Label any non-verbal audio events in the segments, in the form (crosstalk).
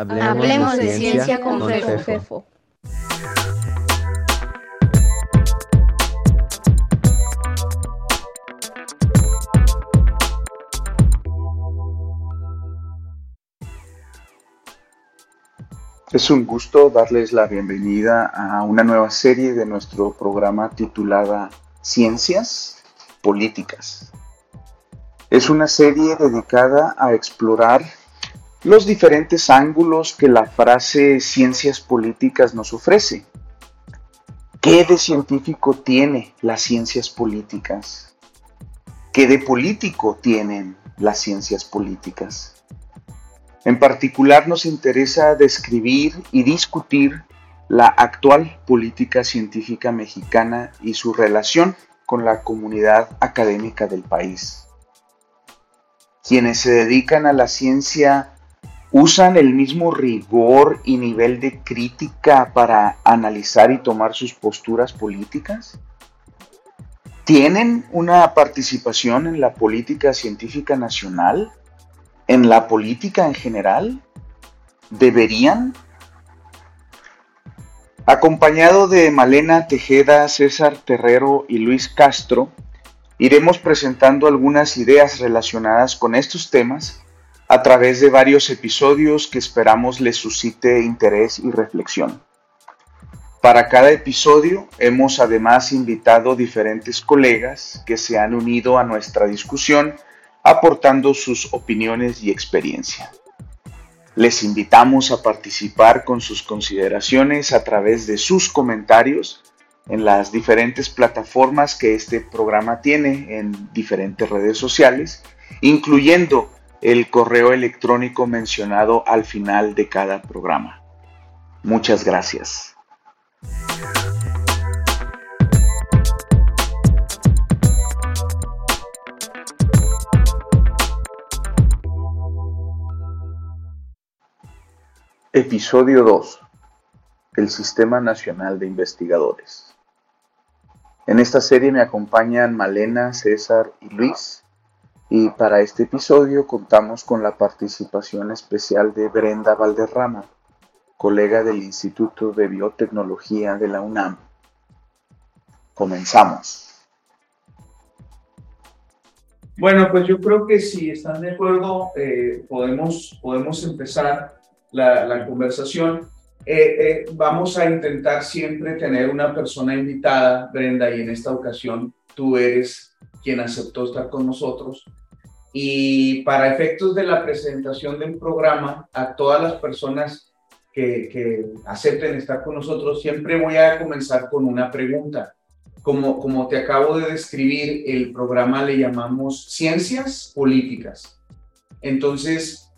Hablemos, de, ciencia, con, Fefo. Es un gusto darles la bienvenida a una nueva serie de nuestro programa titulada Ciencias Políticas. Es una serie dedicada a explorar los diferentes ángulos que la frase ciencias políticas nos ofrece. ¿Qué de científico tiene las ciencias políticas? ¿Qué de político tienen las ciencias políticas? En particular nos interesa describir y discutir la actual política científica mexicana y su relación con la comunidad académica del país. Quienes se dedican a la ciencia usan el mismo rigor y nivel de crítica para analizar y tomar sus posturas políticas? ¿Tienen una participación en la política científica nacional? en la política en general? ¿Deberían? Acompañado de Malena Tejeda, César Terrero y Luis Castro, iremos presentando algunas ideas relacionadas con estos temas a través de varios episodios que esperamos les suscite interés y reflexión. Para cada episodio hemos además invitado diferentes colegas que se han unido a nuestra discusión aportando sus opiniones y experiencia. Les invitamos a participar con sus consideraciones a través de sus comentarios en las diferentes plataformas que este programa tiene en diferentes redes sociales, incluyendo el correo electrónico mencionado al final de cada programa. Muchas gracias. Episodio 2. El Sistema Nacional de Investigadores. En esta serie me acompañan Malena, César y Luis, y para este episodio contamos con la participación especial de Brenda Valderrama, colega del Instituto de Biotecnología de la UNAM. Comenzamos. Bueno, pues yo creo que si están de acuerdo, eh, podemos, podemos empezar la, conversación. Eh, eh, vamos a intentar siempre tener una persona invitada, Brenda, y en esta ocasión tú eres quien aceptó estar con nosotros. Y para efectos de la presentación del programa, a todas las personas que, acepten estar con nosotros, siempre voy a comenzar con una pregunta. Como, como te acabo de describir, el programa le llamamos Ciencias Políticas. Entonces,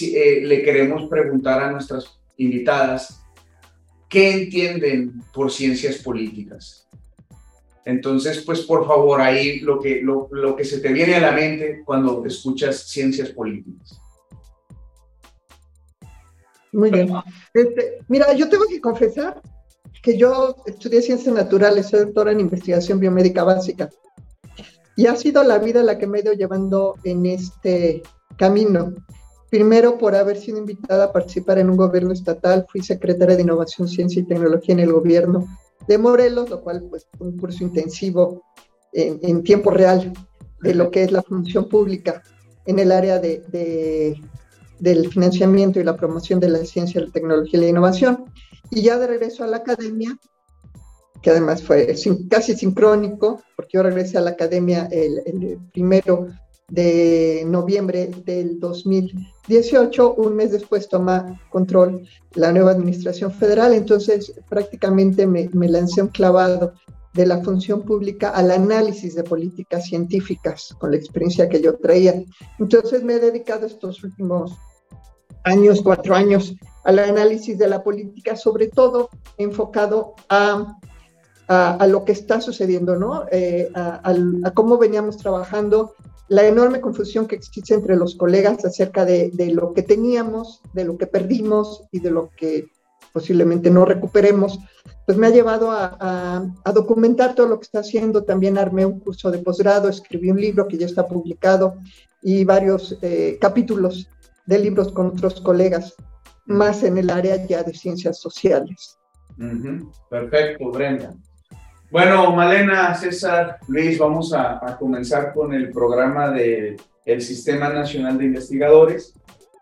eh, le queremos preguntar a nuestras invitadas qué entienden por ciencias políticas. Entonces, pues por favor, ahí lo que, lo, lo que se te viene a la mente cuando escuchas ciencias políticas. Muy bien. Este, mira, yo tengo que confesar que yo estudié ciencias naturales, soy doctora en investigación biomédica básica. Y ha sido la vida la que me ha ido llevando en este camino. Primero, por haber sido invitada a participar en un gobierno estatal, fui secretaria de Innovación, Ciencia y Tecnología en el gobierno de Morelos, lo cual pues fue un curso intensivo en, tiempo real de lo que es la función pública en el área de, del financiamiento y la promoción de la ciencia, la tecnología y la innovación. Y ya de regreso a la academia, que además fue casi sincrónico, porque yo regresé a la academia el, primero de noviembre del 2018. Un mes después toma control la nueva administración federal, entonces prácticamente me, me lancé un clavado de la función pública al análisis de políticas científicas con la experiencia que yo traía. Entonces me he dedicado estos últimos años, cuatro años, al análisis de la política, sobre todo enfocado a, a, lo que está sucediendo, ¿no? Eh, a, cómo veníamos trabajando la enorme confusión que existe entre los colegas acerca de, lo que teníamos, de lo que perdimos y de lo que posiblemente no recuperemos, pues me ha llevado a, documentar todo lo que está haciendo. También armé un curso de posgrado, escribí un libro que ya está publicado y varios eh, capítulos de libros con otros colegas más en el área ya de ciencias sociales. Perfecto, Brenda. Bueno, Malena, César, Luis, vamos a, comenzar con el programa del el Sistema Nacional de Investigadores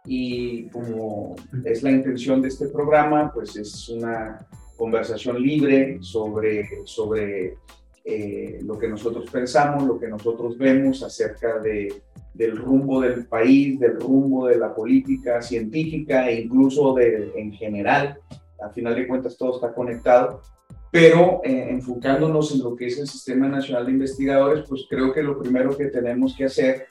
y como es la intención de este programa, pues es una conversación libre sobre, sobre eh, lo que nosotros pensamos, lo que nosotros vemos acerca de, del rumbo del país, del rumbo de la política científica e incluso de, en general. Al final de cuentas todo está conectado pero eh, enfocándonos en lo que es el Sistema Nacional de Investigadores, pues creo que lo primero que tenemos que hacer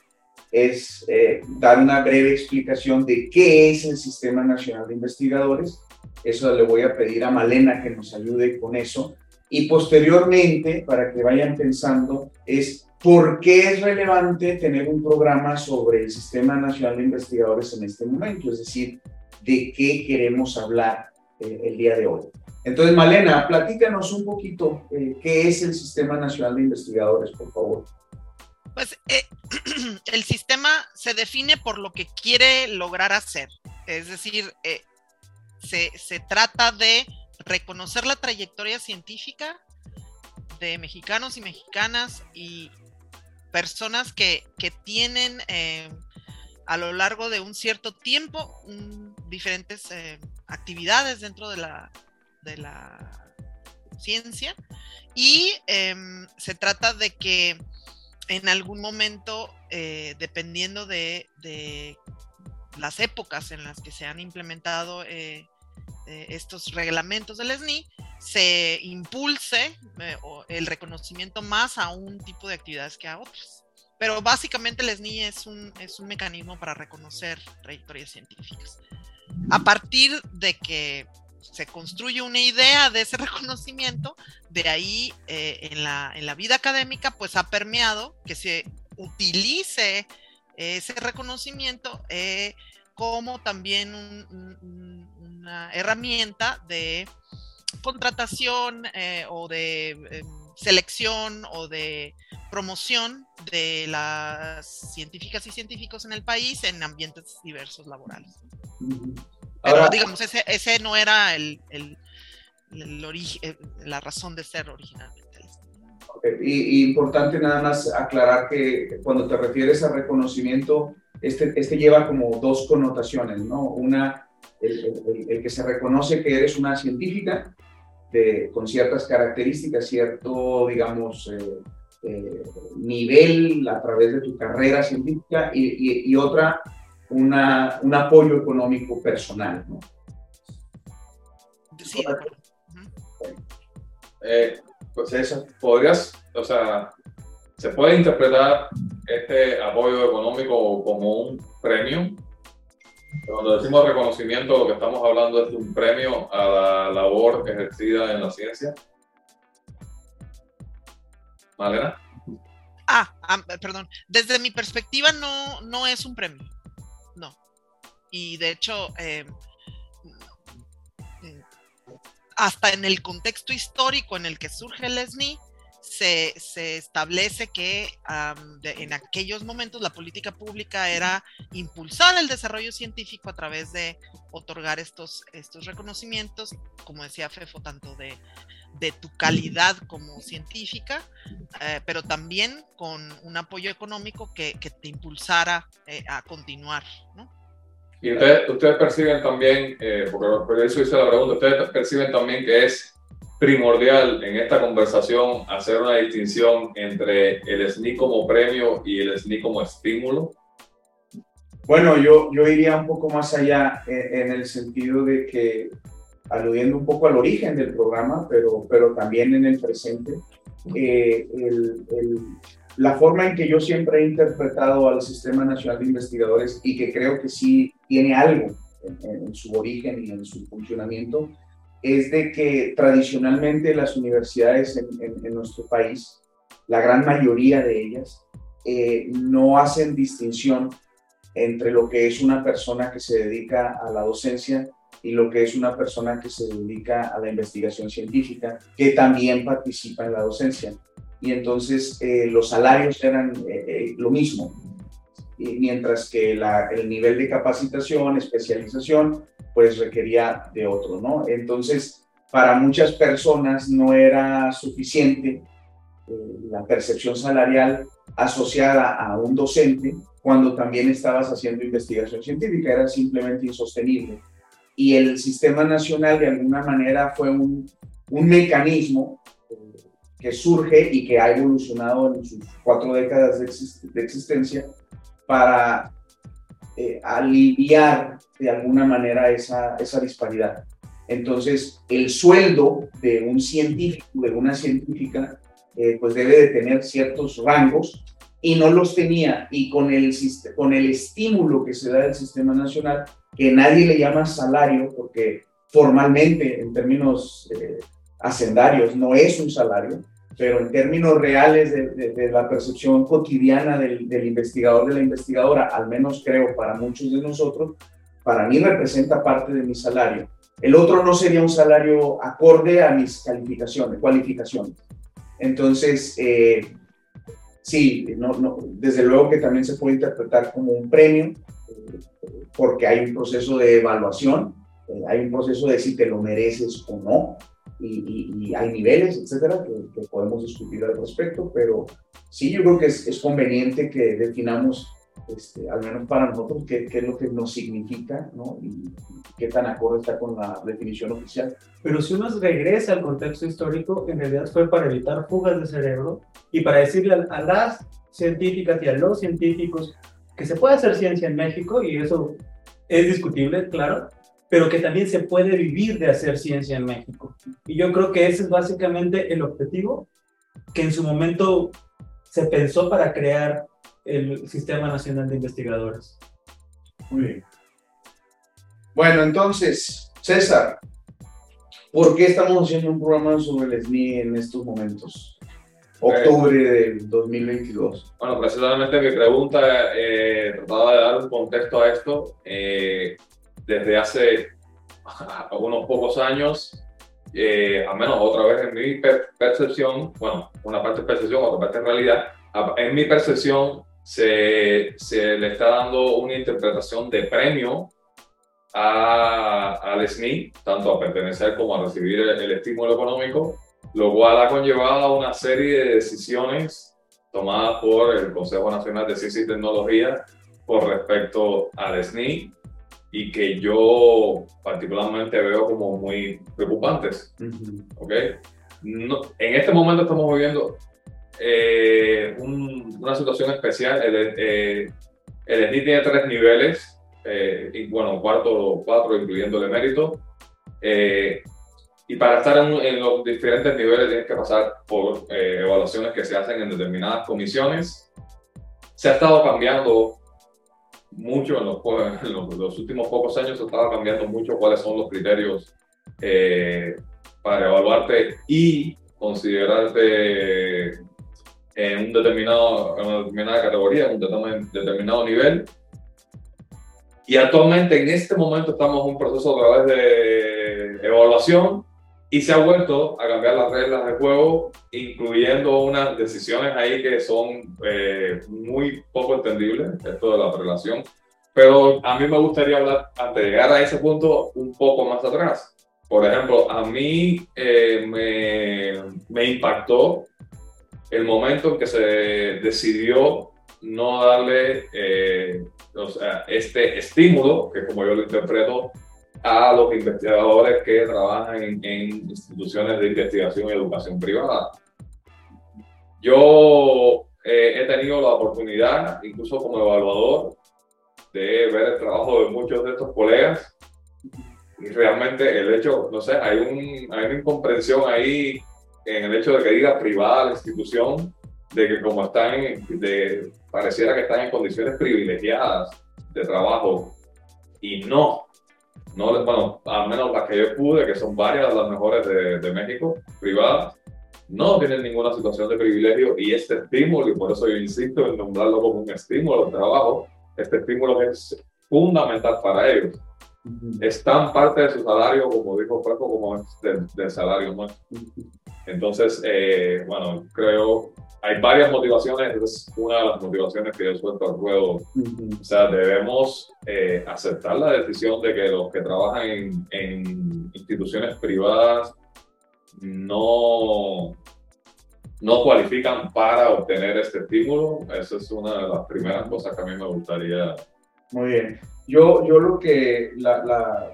es eh, dar una breve explicación de qué es el Sistema Nacional de Investigadores. Eso le voy a pedir a Malena que nos ayude con eso. Y posteriormente, para que vayan pensando, es por qué es relevante tener un programa sobre el Sistema Nacional de Investigadores en este momento, es decir, de qué queremos hablar eh, el día de hoy. Entonces, Malena, platícanos un poquito eh, qué es el Sistema Nacional de Investigadores, por favor. Pues eh, (clears throat) el sistema se define por lo que quiere lograr hacer. Es decir, eh, se, trata de reconocer la trayectoria científica de mexicanos y mexicanas y personas que, tienen a lo largo de un cierto tiempo diferentes actividades dentro de la, de la ciencia y em, se trata de que en algún momento, eh, dependiendo de, las épocas en las que se han implementado eh, eh, estos reglamentos del SNI, se impulse el reconocimiento más a un tipo de actividades que a otras. Pero básicamente el SNI es un, es un mecanismo para reconocer trayectorias científicas. A partir de que se construye una idea de ese reconocimiento, de ahí eh, en, la, en, la, vida académica pues ha permeado que se utilice ese reconocimiento eh, como también una herramienta de contratación eh, o de selección o de promoción de las científicas y científicos en el país en ambientes diversos laborales. Pero digamos, ese, ese no era el, el, el origen, eh, la razón de ser originalmente. Y, importante nada más aclarar que cuando te refieres a reconocimiento, este, este lleva como dos connotaciones, ¿no? Una, el, el, que se reconoce que eres una científica de, con ciertas características, cierto, digamos, eh, eh, nivel a través de tu carrera científica y, y, y otra una, un apoyo económico personal. ¿no? Sí. Eh, pues eso, podrías, o sea, se puede interpretar este apoyo económico como un premio. Cuando decimos reconocimiento, lo que estamos hablando es de un premio a la labor ejercida en la ciencia. Malena. Ah, ah, perdón. Desde mi perspectiva no, no es un premio no. Y de hecho, eh, hasta en el contexto histórico en el que surge el SNI, se, establece que en aquellos momentos la política pública era impulsar el desarrollo científico a través de otorgar estos, estos reconocimientos, como decía Fefo, tanto de, de tu calidad como científica, eh, pero también con un apoyo económico que, que te impulsara eh, a continuar, ¿no? Y ustedes, ustedes perciben también, eh, porque por eso hice la pregunta, ustedes perciben también que es primordial en esta conversación hacer una distinción entre el SNI como premio y el SNI como estímulo. Bueno, yo, yo iría un poco más allá en el sentido de que aludiendo un poco al origen del programa, pero, pero también en el presente. Eh, la forma en que yo siempre he interpretado al Sistema Nacional de Investigadores y que creo que sí tiene algo en, su origen y en su funcionamiento, es de que tradicionalmente las universidades en, nuestro país, la gran mayoría de ellas, eh, no hacen distinción entre lo que es una persona que se dedica a la docencia y lo que es una persona que se dedica a la investigación científica, que también participa en la docencia. Y entonces eh, los salarios eran eh, eh, lo mismo, y mientras que la, el nivel de capacitación, especialización, pues requería de otro, ¿no? Entonces, para muchas personas no era suficiente la percepción salarial asociada a un docente cuando también estabas haciendo investigación científica, era simplemente insostenible. Y el sistema nacional de alguna manera fue un, un mecanismo eh, que surge y que ha evolucionado en sus cuatro décadas de, existencia para eh, aliviar de alguna manera esa, esa disparidad. Entonces, el sueldo de un científico, de una científica, eh, pues debe de tener ciertos rangos y no los tenía. Y con el, con el estímulo que se da del sistema nacional, que nadie le llama salario, porque formalmente, en términos eh, hacendarios, no es un salario, pero en términos reales de, la percepción cotidiana del, investigador, de la investigadora, al menos creo para muchos de nosotros, para mí representa parte de mi salario. El otro no sería un salario acorde a mis calificaciones, cualificaciones. Entonces, eh, sí, no, desde luego que también se puede interpretar como un premio, porque hay un proceso de evaluación, eh, hay un proceso de si te lo mereces o no, y, hay niveles, etcétera, que, podemos discutir al respecto, pero sí, yo creo que es, es conveniente que definamos este, al menos para nosotros, qué, qué, es lo que nos significa, ¿no? Y qué tan acorde está con la definición oficial. Pero si uno regresa al contexto histórico, en realidad fue para evitar fugas de cerebro y para decirle a, las científicas y a los científicos que se puede hacer ciencia en México, y eso es discutible, claro, pero que también se puede vivir de hacer ciencia en México. Y yo creo que ese es básicamente el objetivo que en su momento se pensó para crear el Sistema Nacional de Investigadores. Muy bien. Bueno, entonces, César, ¿por qué estamos haciendo un programa sobre el SNI en estos momentos? Octubre del 2022. Bueno, precisamente mi pregunta eh, trataba de dar un contexto a esto. Eh, desde hace (laughs) unos pocos años, eh, al menos otra vez en mi percepción, bueno, una parte es percepción, otra parte es realidad, en mi percepción, se, se, le está dando una interpretación de premio a, al SNI, tanto a pertenecer como a recibir el, estímulo económico, lo cual ha conllevado una serie de decisiones tomadas por el Consejo Nacional de Ciencia y Tecnología con respecto al SNI y que yo particularmente veo como muy preocupantes. No, en este momento estamos viviendo eh, una situación especial. El, eh, el tiene tres niveles, eh, y bueno, cuarto, cuatro, incluyendo el emérito. Eh, y para estar en, los diferentes niveles tienes que pasar por evaluaciones que se hacen en determinadas comisiones. Se ha estado cambiando mucho en los, (laughs) en los, últimos pocos años, se ha estado cambiando mucho cuáles son los criterios para evaluarte y considerarte en, un determinado, una determinada categoría, en un determinado nivel. Y actualmente, en este momento, estamos en un proceso a través de evaluación y se ha vuelto a cambiar las reglas de juego, incluyendo unas decisiones ahí que son eh, muy poco entendibles, esto de la relación. Pero a mí me gustaría hablar, antes de llegar a ese punto, un poco más atrás. Por ejemplo, a mí eh, me, me impactó el momento en que se decidió no darle eh, este estímulo, que como yo lo interpreto, a los investigadores que trabajan en, instituciones de investigación y educación privada. Yo eh, he tenido la oportunidad, incluso como evaluador, de ver el trabajo de muchos de estos colegas y realmente el hecho, no sé, hay, un, hay una incomprensión ahí en el hecho de que diga privada la institución, de que como están, de, pareciera que están en condiciones privilegiadas de trabajo y no, no, bueno, al menos las que yo pude, que son varias de las mejores de, de México, privadas, no tienen ninguna situación de privilegio y este estímulo, y por eso yo insisto en nombrarlo como un estímulo de trabajo, este estímulo es fundamental para ellos. Es tan parte de su salario, como dijo Franco, como del, del salario. ¿no? Entonces, eh, bueno, creo hay varias motivaciones, es una de las motivaciones que yo suelto al ruedo. O sea, debemos eh, aceptar la decisión de que los que trabajan en, en instituciones privadas no, no cualifican para obtener este estímulo. Esa es una de las primeras cosas que a mí me gustaría. Muy bien. Yo, yo lo que, la, la,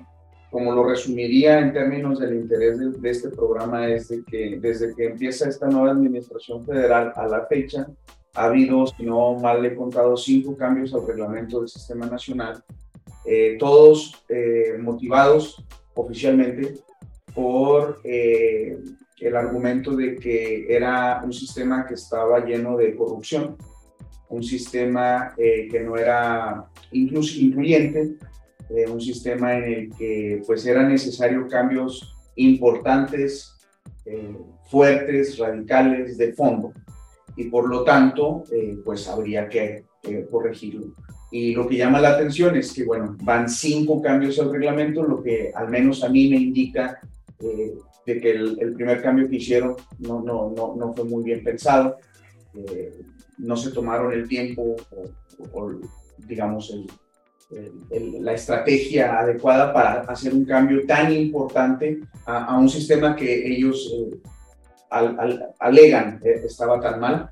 como lo resumiría en términos del interés de, este programa es de que desde que empieza esta nueva administración federal a la fecha, ha habido, si no mal he contado, cinco cambios al reglamento del sistema nacional, eh, todos eh, motivados oficialmente por eh, el argumento de que era un sistema que estaba lleno de corrupción, un sistema eh, que no era incluyente, eh, un sistema en el que pues era necesario cambios importantes, eh, fuertes, radicales, de fondo, y por lo tanto pues habría que corregirlo. Y lo que llama la atención es que, bueno, van cinco cambios al reglamento, lo que al menos a mí me indica de que el, primer cambio que hicieron no, no, no, no fue muy bien pensado, eh, no se tomaron el tiempo o, digamos, el, la estrategia adecuada para hacer un cambio tan importante a, un sistema que ellos eh, alegan eh, estaba tan mal.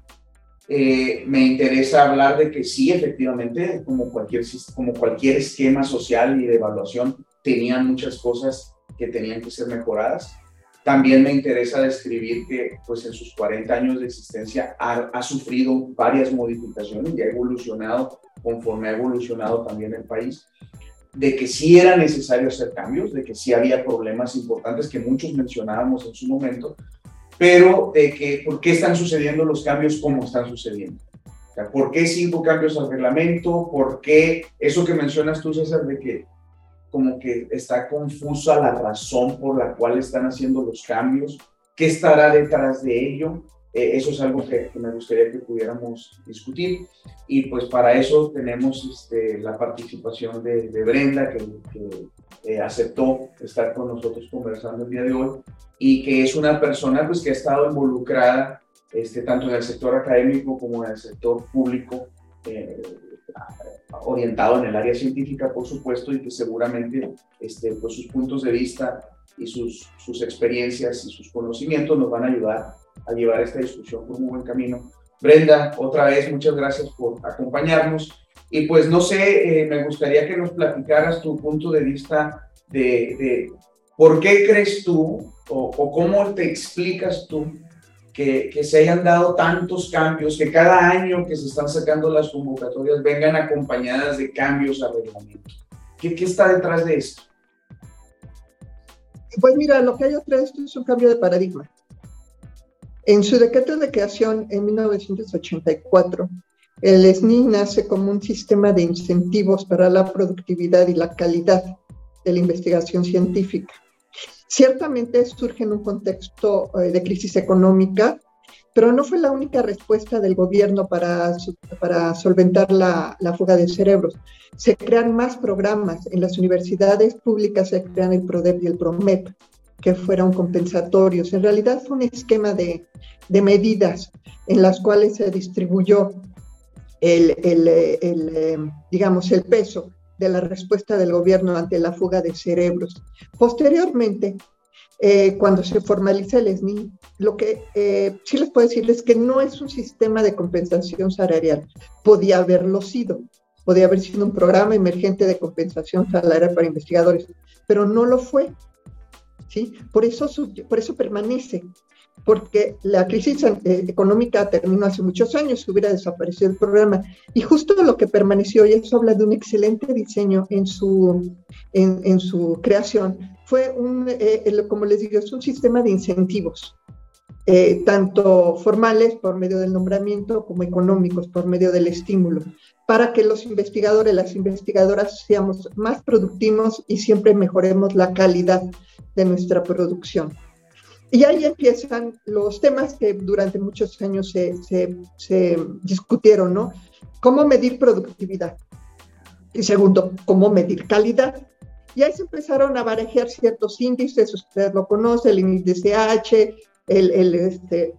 me interesa hablar de que sí, efectivamente, como cualquier, como cualquier esquema social y de evaluación, tenían muchas cosas que tenían que ser mejoradas. También me interesa describir que pues en sus 40 años de existencia ha, sufrido varias modificaciones y ha evolucionado conforme ha evolucionado también el país, de que sí era necesario hacer cambios, de que sí había problemas importantes que muchos mencionábamos en su momento, pero de que por qué están sucediendo los cambios como están sucediendo. ¿Por qué cinco cambios al reglamento? ¿Por qué eso que mencionas tú, César, de que como que está confusa la razón por la cual están haciendo los cambios, qué estará detrás de ello. Eh, eso es algo que, me gustaría que pudiéramos discutir. Y pues para eso tenemos este, la participación de, Brenda, que, eh, aceptó estar con nosotros conversando el día de hoy y que es una persona pues, que ha estado involucrada este, tanto en el sector académico como en el sector público. Eh, orientado en el área científica, por supuesto, y que seguramente este, pues sus puntos de vista y sus, sus experiencias y sus conocimientos nos van a ayudar a llevar esta discusión por un buen camino. Brenda, otra vez, muchas gracias por acompañarnos. Y pues no sé, eh, me gustaría que nos platicaras tu punto de vista de, de por qué crees tú o, o, cómo te explicas tú que, se hayan dado tantos cambios, que cada año que se están sacando las convocatorias vengan acompañadas de cambios al reglamento. ¿Qué, qué está detrás de esto? Pues mira, lo que hay detrás de esto es un cambio de paradigma. En su decreto de creación en 1984, el SNI nace como un sistema de incentivos para la productividad y la calidad de la investigación científica. Ciertamente surge en un contexto eh, de crisis económica, pero no fue la única respuesta del gobierno para, solventar la, fuga de cerebros. Se crean más programas. En las universidades públicas se crean el PRODEP y el PROMEP, que fueron compensatorios. En realidad fue un esquema de, medidas en las cuales se distribuyó el, eh, digamos, el peso de la respuesta del gobierno ante la fuga de cerebros. Posteriormente, eh, cuando se formaliza el SNI, lo que eh, sí les puedo decir es que no es un sistema de compensación salarial. Podía haberlo sido, podía haber sido un programa emergente de compensación salarial para investigadores, pero no lo fue. ¿sí? Por, eso, por eso permanece porque la crisis eh, económica terminó hace muchos años, hubiera desaparecido el programa. Y justo lo que permaneció, y eso habla de un excelente diseño en su, en, su creación, fue un, eh, como les digo, es un sistema de incentivos, eh, tanto formales por medio del nombramiento como económicos por medio del estímulo, para que los investigadores, las investigadoras seamos más productivos y siempre mejoremos la calidad de nuestra producción. Y ahí empiezan los temas que durante muchos años se, se, discutieron, ¿no? ¿Cómo medir productividad? Y segundo, ¿cómo medir calidad? Y ahí se empezaron a barajear ciertos índices, usted lo conoce, el índice H, el, el, este,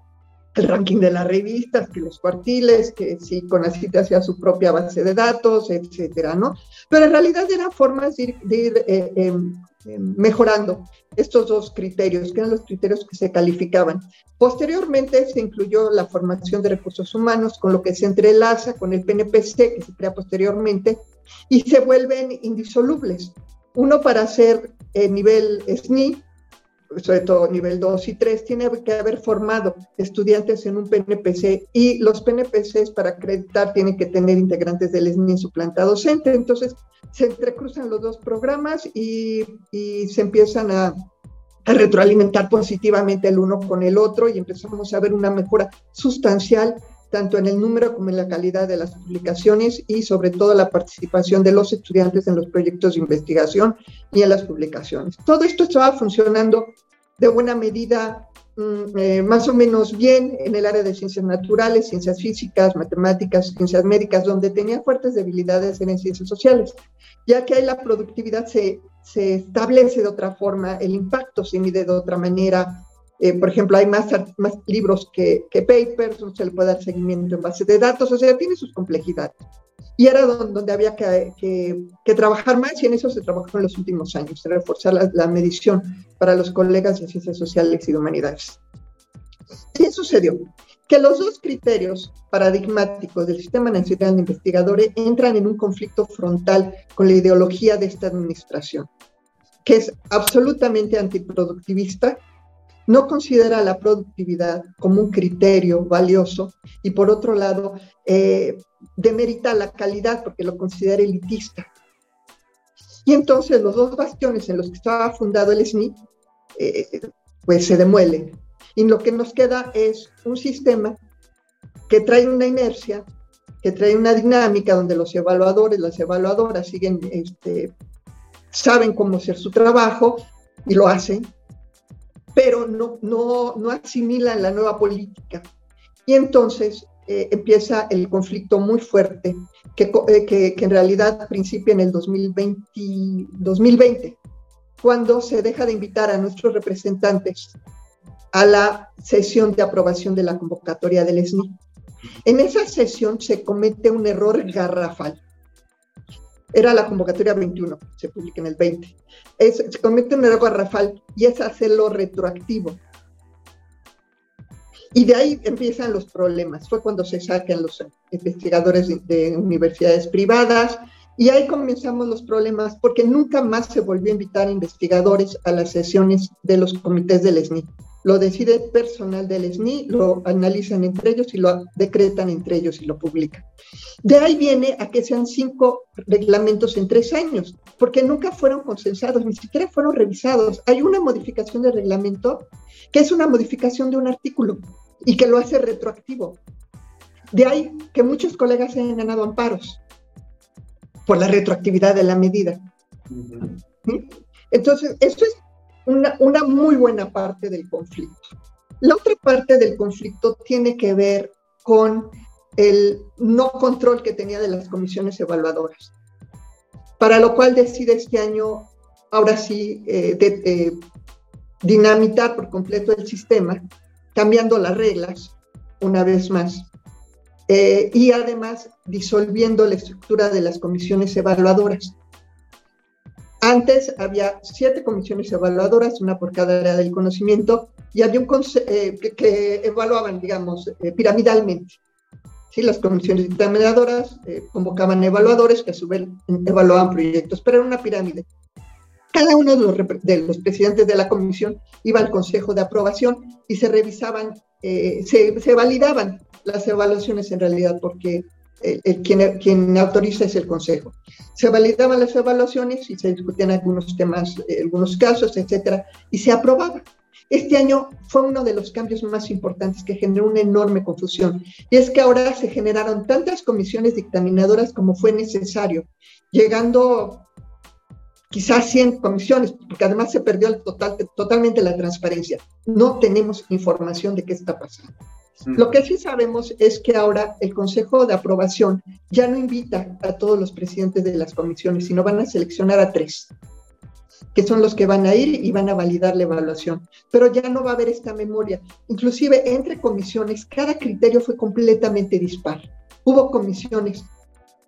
el ranking de las revistas, que los cuartiles, que si Conacite hacía su propia base de datos, etcétera, ¿no? Pero en realidad eran formas de ir, eh, em, em, mejorando estos dos criterios, que eran los criterios que se calificaban. Posteriormente se incluyó la formación de recursos humanos, con lo que se entrelaza con el PNPC, que se crea posteriormente, y se vuelven indisolubles. Uno para hacer el nivel SNI, sobre todo nivel 2 y 3, tiene que haber formado estudiantes en un PNPC y los PNPCs para acreditar tienen que tener integrantes del SNI en su planta docente. Entonces, se entrecruzan los dos programas y, se empiezan a, a retroalimentar positivamente el uno con el otro y empezamos a ver una mejora sustancial tanto en el número como en la calidad de las publicaciones y sobre todo la participación de los estudiantes en los proyectos de investigación y en las publicaciones. Todo esto estaba funcionando de buena medida eh, más o menos bien en el área de ciencias naturales, ciencias físicas, matemáticas, ciencias médicas, donde tenía fuertes debilidades en ciencias sociales, ya que ahí la productividad se, se establece de otra forma, el impacto se mide de otra manera, eh, por ejemplo, hay más, más libros que, que, papers, se le puede dar seguimiento en base de datos, o sea, tiene sus complejidades. Y era donde, había que, trabajar más y en eso se trabajó en los últimos años, reforzar la, la, medición para los colegas de ciencias sociales y de humanidades. ¿Qué sucedió? Que los dos criterios paradigmáticos del Sistema Nacional de Investigadores entran en un conflicto frontal con la ideología de esta administración, que es absolutamente antiproductivista no considera la productividad como un criterio valioso y por otro lado eh, demerita la calidad porque lo considera elitista. Y entonces los dos bastiones en los que estaba fundado el SNI eh, pues se demuelen y lo que nos queda es un sistema que trae una inercia, que trae una dinámica donde los evaluadores, las evaluadoras siguen, este, saben cómo hacer su trabajo y lo hacen, pero no, no, no asimilan la nueva política. Y entonces eh, empieza el conflicto muy fuerte, que, eh, que, que, en realidad principia en el 2020, 2020, cuando se deja de invitar a nuestros representantes a la sesión de aprobación de la convocatoria del SNI. En esa sesión se comete un error garrafal era la convocatoria 21, se publica en el 20. Es, se comete un error garrafal y es hacerlo retroactivo. Y de ahí empiezan los problemas. Fue cuando se sacan los investigadores de, de universidades privadas y ahí comenzamos los problemas porque nunca más se volvió a invitar a investigadores a las sesiones de los comités del SNI lo decide personal del SNI, lo analizan entre ellos y lo decretan entre ellos y lo publican. De ahí viene a que sean cinco reglamentos en tres años, porque nunca fueron consensados, ni siquiera fueron revisados. Hay una modificación del reglamento que es una modificación de un artículo y que lo hace retroactivo. De ahí que muchos colegas se han ganado amparos por la retroactividad de la medida. Entonces, esto es una, muy buena parte del conflicto. La otra parte del conflicto tiene que ver con el no control que tenía de las comisiones evaluadoras, para lo cual decide este año, ahora sí, eh, eh, dinamitar por completo el sistema, cambiando las reglas una vez más, eh, y además disolviendo la estructura de las comisiones evaluadoras. Antes había siete comisiones evaluadoras, una por cada área del conocimiento, y había un eh, que, que, evaluaban, digamos, eh, piramidalmente. ¿Sí? Las comisiones dictaminadoras eh, convocaban evaluadores que a su vez evaluaban proyectos, pero era una pirámide. Cada uno de los, de los presidentes de la comisión iba al consejo de aprobación y se revisaban, eh, se, se validaban las evaluaciones en realidad, porque el, quien, quien, autoriza es el Consejo. Se validaban las evaluaciones y se discutían algunos temas, eh, algunos casos, etcétera, y se aprobaba. Este año fue uno de los cambios más importantes que generó una enorme confusión. Y es que ahora se generaron tantas comisiones dictaminadoras como fue necesario, llegando quizás 100 comisiones, porque además se perdió el total, totalmente la transparencia. No tenemos información de qué está pasando. Lo que sí sabemos es que ahora el Consejo de Aprobación ya no invita a todos los presidentes de las comisiones, sino van a seleccionar a tres. que son los que van a ir y van a validar la evaluación. Pero ya no va a haber esta memoria. Inclusive entre comisiones, cada criterio fue completamente dispar. Hubo comisiones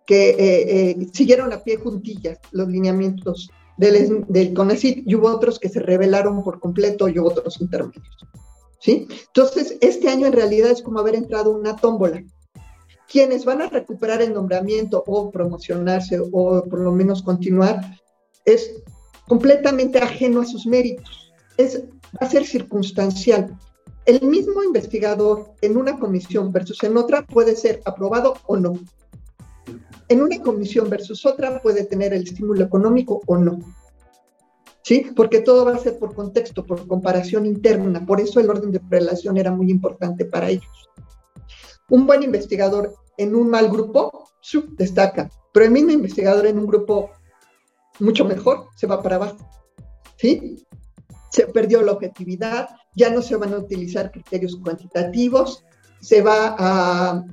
que eh, eh, siguieron a pie juntillas los lineamientos del, del CONACYT y hubo otros que se revelaron por completo y hubo otros intermedios. Entonces, este año en realidad es como haber entrado una tómbola. Quienes van a recuperar el nombramiento o promocionarse o por lo menos continuar es completamente ajeno a sus méritos. Es, va a ser circunstancial. El mismo investigador en una comisión versus en otra puede ser aprobado o no. En una comisión versus otra puede tener el estímulo económico o no. ¿Sí? Porque todo va a ser por contexto, por comparación interna. Por eso el orden de prelación era muy importante para ellos. Un buen investigador en un mal grupo destaca, pero el mismo investigador en un grupo mucho mejor se va para abajo. ¿Sí? Se perdió la objetividad, ya no se van a utilizar criterios cuantitativos, se va a,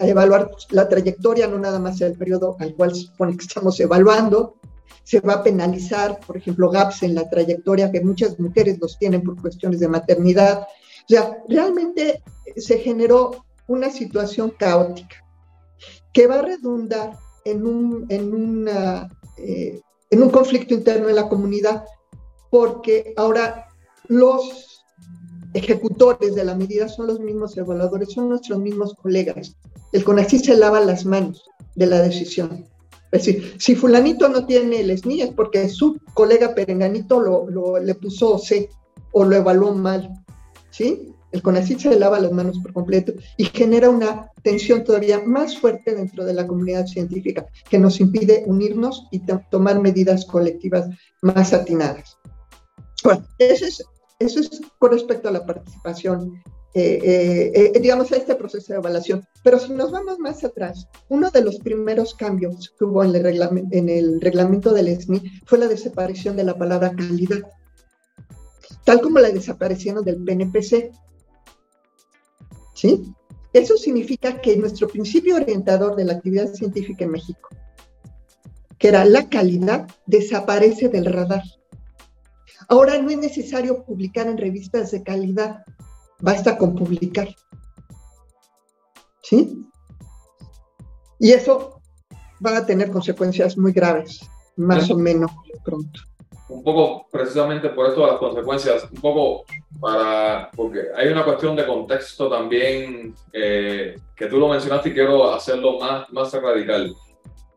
evaluar la trayectoria, no nada más el periodo al cual se supone que estamos evaluando, se va a penalizar, por ejemplo, gaps en la trayectoria que muchas mujeres los tienen por cuestiones de maternidad. O sea, realmente se generó una situación caótica que va a redundar en un, en eh, en un conflicto interno en la comunidad, porque ahora los ejecutores de la medida son los mismos evaluadores, son nuestros mismos colegas. El CONACYT se lava las manos de la decisión. Decir, si fulanito no tiene el SNI es porque su colega perenganito lo, le puso C o lo evaluó mal. ¿Sí? El CONACYT se lava las manos por completo y genera una tensión todavía más fuerte dentro de la comunidad científica que nos impide unirnos y tomar medidas colectivas más atinadas. Bueno, ese es eso es con respecto a la participación, eh, eh, eh, digamos, a este proceso de evaluación. Pero si nos vamos más atrás, uno de los primeros cambios que hubo en el, reglamento, en el reglamento del SNI fue la desaparición de la palabra calidad, tal como la desaparición del PNPC. ¿Sí? Eso significa que nuestro principio orientador de la actividad científica en México, que era la calidad, desaparece del radar. Ahora no es necesario publicar en revistas de calidad, basta con publicar. ¿Sí? Y eso va a tener consecuencias muy graves, más o menos pronto. Un poco, precisamente por esto las consecuencias, un poco para, porque hay una cuestión de contexto también eh, que tú lo mencionaste y quiero hacerlo más, más radical.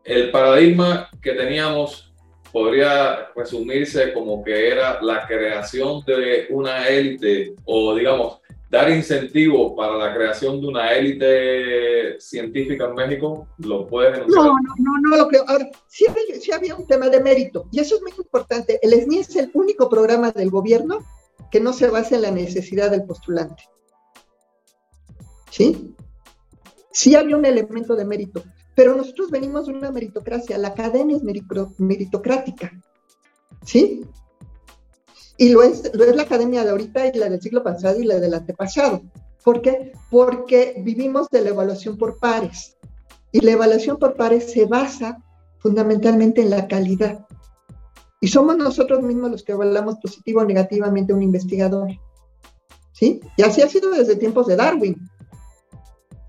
El paradigma que teníamos podría resumirse como que era la creación de una élite o digamos dar incentivos para la creación de una élite científica en México? ¿Lo puedes denunciar? No, no, no, no lo creo. Ahora, sí, sí, había un tema de mérito y eso es muy importante. El SNI es el único programa del gobierno que no se basa en la necesidad del postulante. ¿Sí? Sí había un elemento de mérito. Pero nosotros venimos de una meritocracia, la academia es meritocrática, ¿sí? Y lo es, lo es la academia de ahorita y la del siglo pasado y la del antepasado. ¿Por qué? Porque vivimos de la evaluación por pares. Y la evaluación por pares se basa fundamentalmente en la calidad. Y somos nosotros mismos los que evaluamos positivo o negativamente a un investigador. ¿Sí? Y así ha sido desde tiempos de Darwin.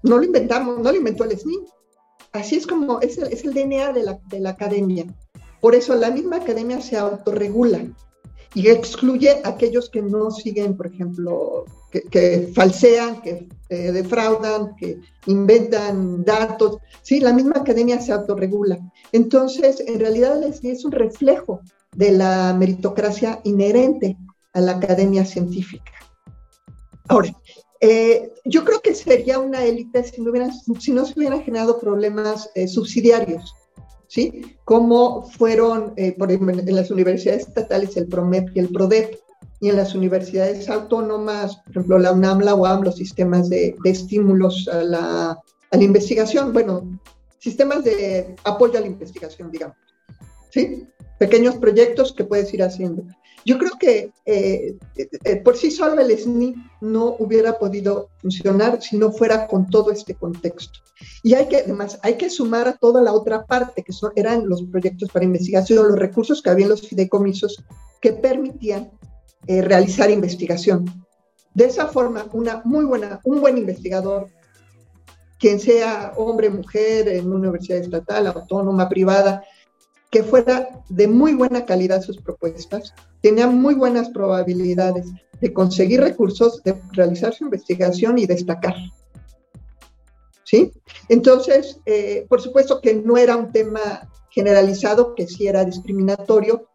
No lo inventamos, no lo inventó el SNI. Así es como es el, es el DNA de la, de la, academia. Por eso la misma academia se autorregula y excluye a aquellos que no siguen, por ejemplo, que, falsean, que eh, defraudan, que inventan datos. Sí, la misma academia se autorregula. Entonces, en realidad es un reflejo de la meritocracia inherente a la academia científica. Ahora, eh, yo creo que sería una élite si no, si no se hubieran generado problemas eh, subsidiarios, ¿sí? Como fueron, eh, por ejemplo, en las universidades estatales el PROMEP y el PRODEP, y en las universidades autónomas, por ejemplo, la UNAM, la UAM, los sistemas de, de estímulos a la, a la, investigación, bueno, sistemas de apoyo a la investigación, digamos, ¿sí? Pequeños proyectos que puedes ir haciendo. Yo creo que eh, eh, por sí solo el SNI no hubiera podido funcionar si no fuera con todo este contexto. Y hay que, además, hay que sumar a toda la otra parte, que eran los proyectos para investigación, los recursos que había en los fideicomisos que permitían eh, realizar investigación. De esa forma, una muy buena, un buen investigador, quien sea hombre, mujer, en una universidad estatal, autónoma, privada, que fuera de muy buena calidad sus propuestas, tenía muy buenas probabilidades de conseguir recursos, de realizar su investigación y destacar. ¿Sí? Entonces, eh, por supuesto que no era un tema generalizado, que sí era discriminatorio,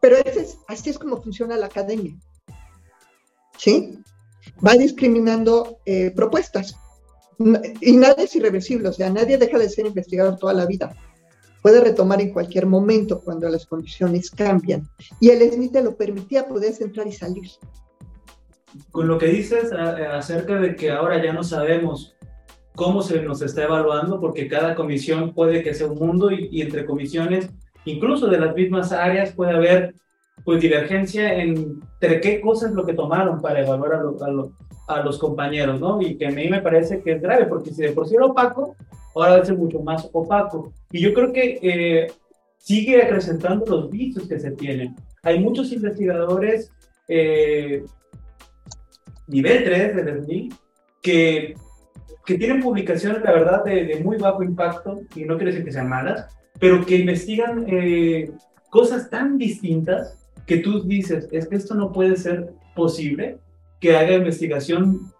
pero es, así es como funciona la academia. ¿Sí? Va discriminando eh, propuestas. Y nada es irreversible, o sea, nadie deja de ser investigador toda la vida puede retomar en cualquier momento cuando las condiciones cambian. Y el SNI te lo permitía, podías entrar y salir. Con lo que dices acerca de que ahora ya no sabemos cómo se nos está evaluando, porque cada comisión puede que sea un mundo y, entre comisiones, incluso de las mismas áreas, puede haber pues divergencia entre qué cosas lo que tomaron para evaluar a, a, los compañeros, ¿no? Y que a mí me parece que es grave, porque si de por sí era opaco, ahora va a ser mucho más opaco. Y yo creo que eh, sigue acrecentando los vicios que se tienen. Hay muchos investigadores eh, nivel 3 del SNI que, que tienen publicaciones, la verdad, de, muy bajo impacto, y no quiere decir que sean malas, pero que investigan eh, cosas tan distintas que tú dices, es que esto no puede ser posible, que haga investigación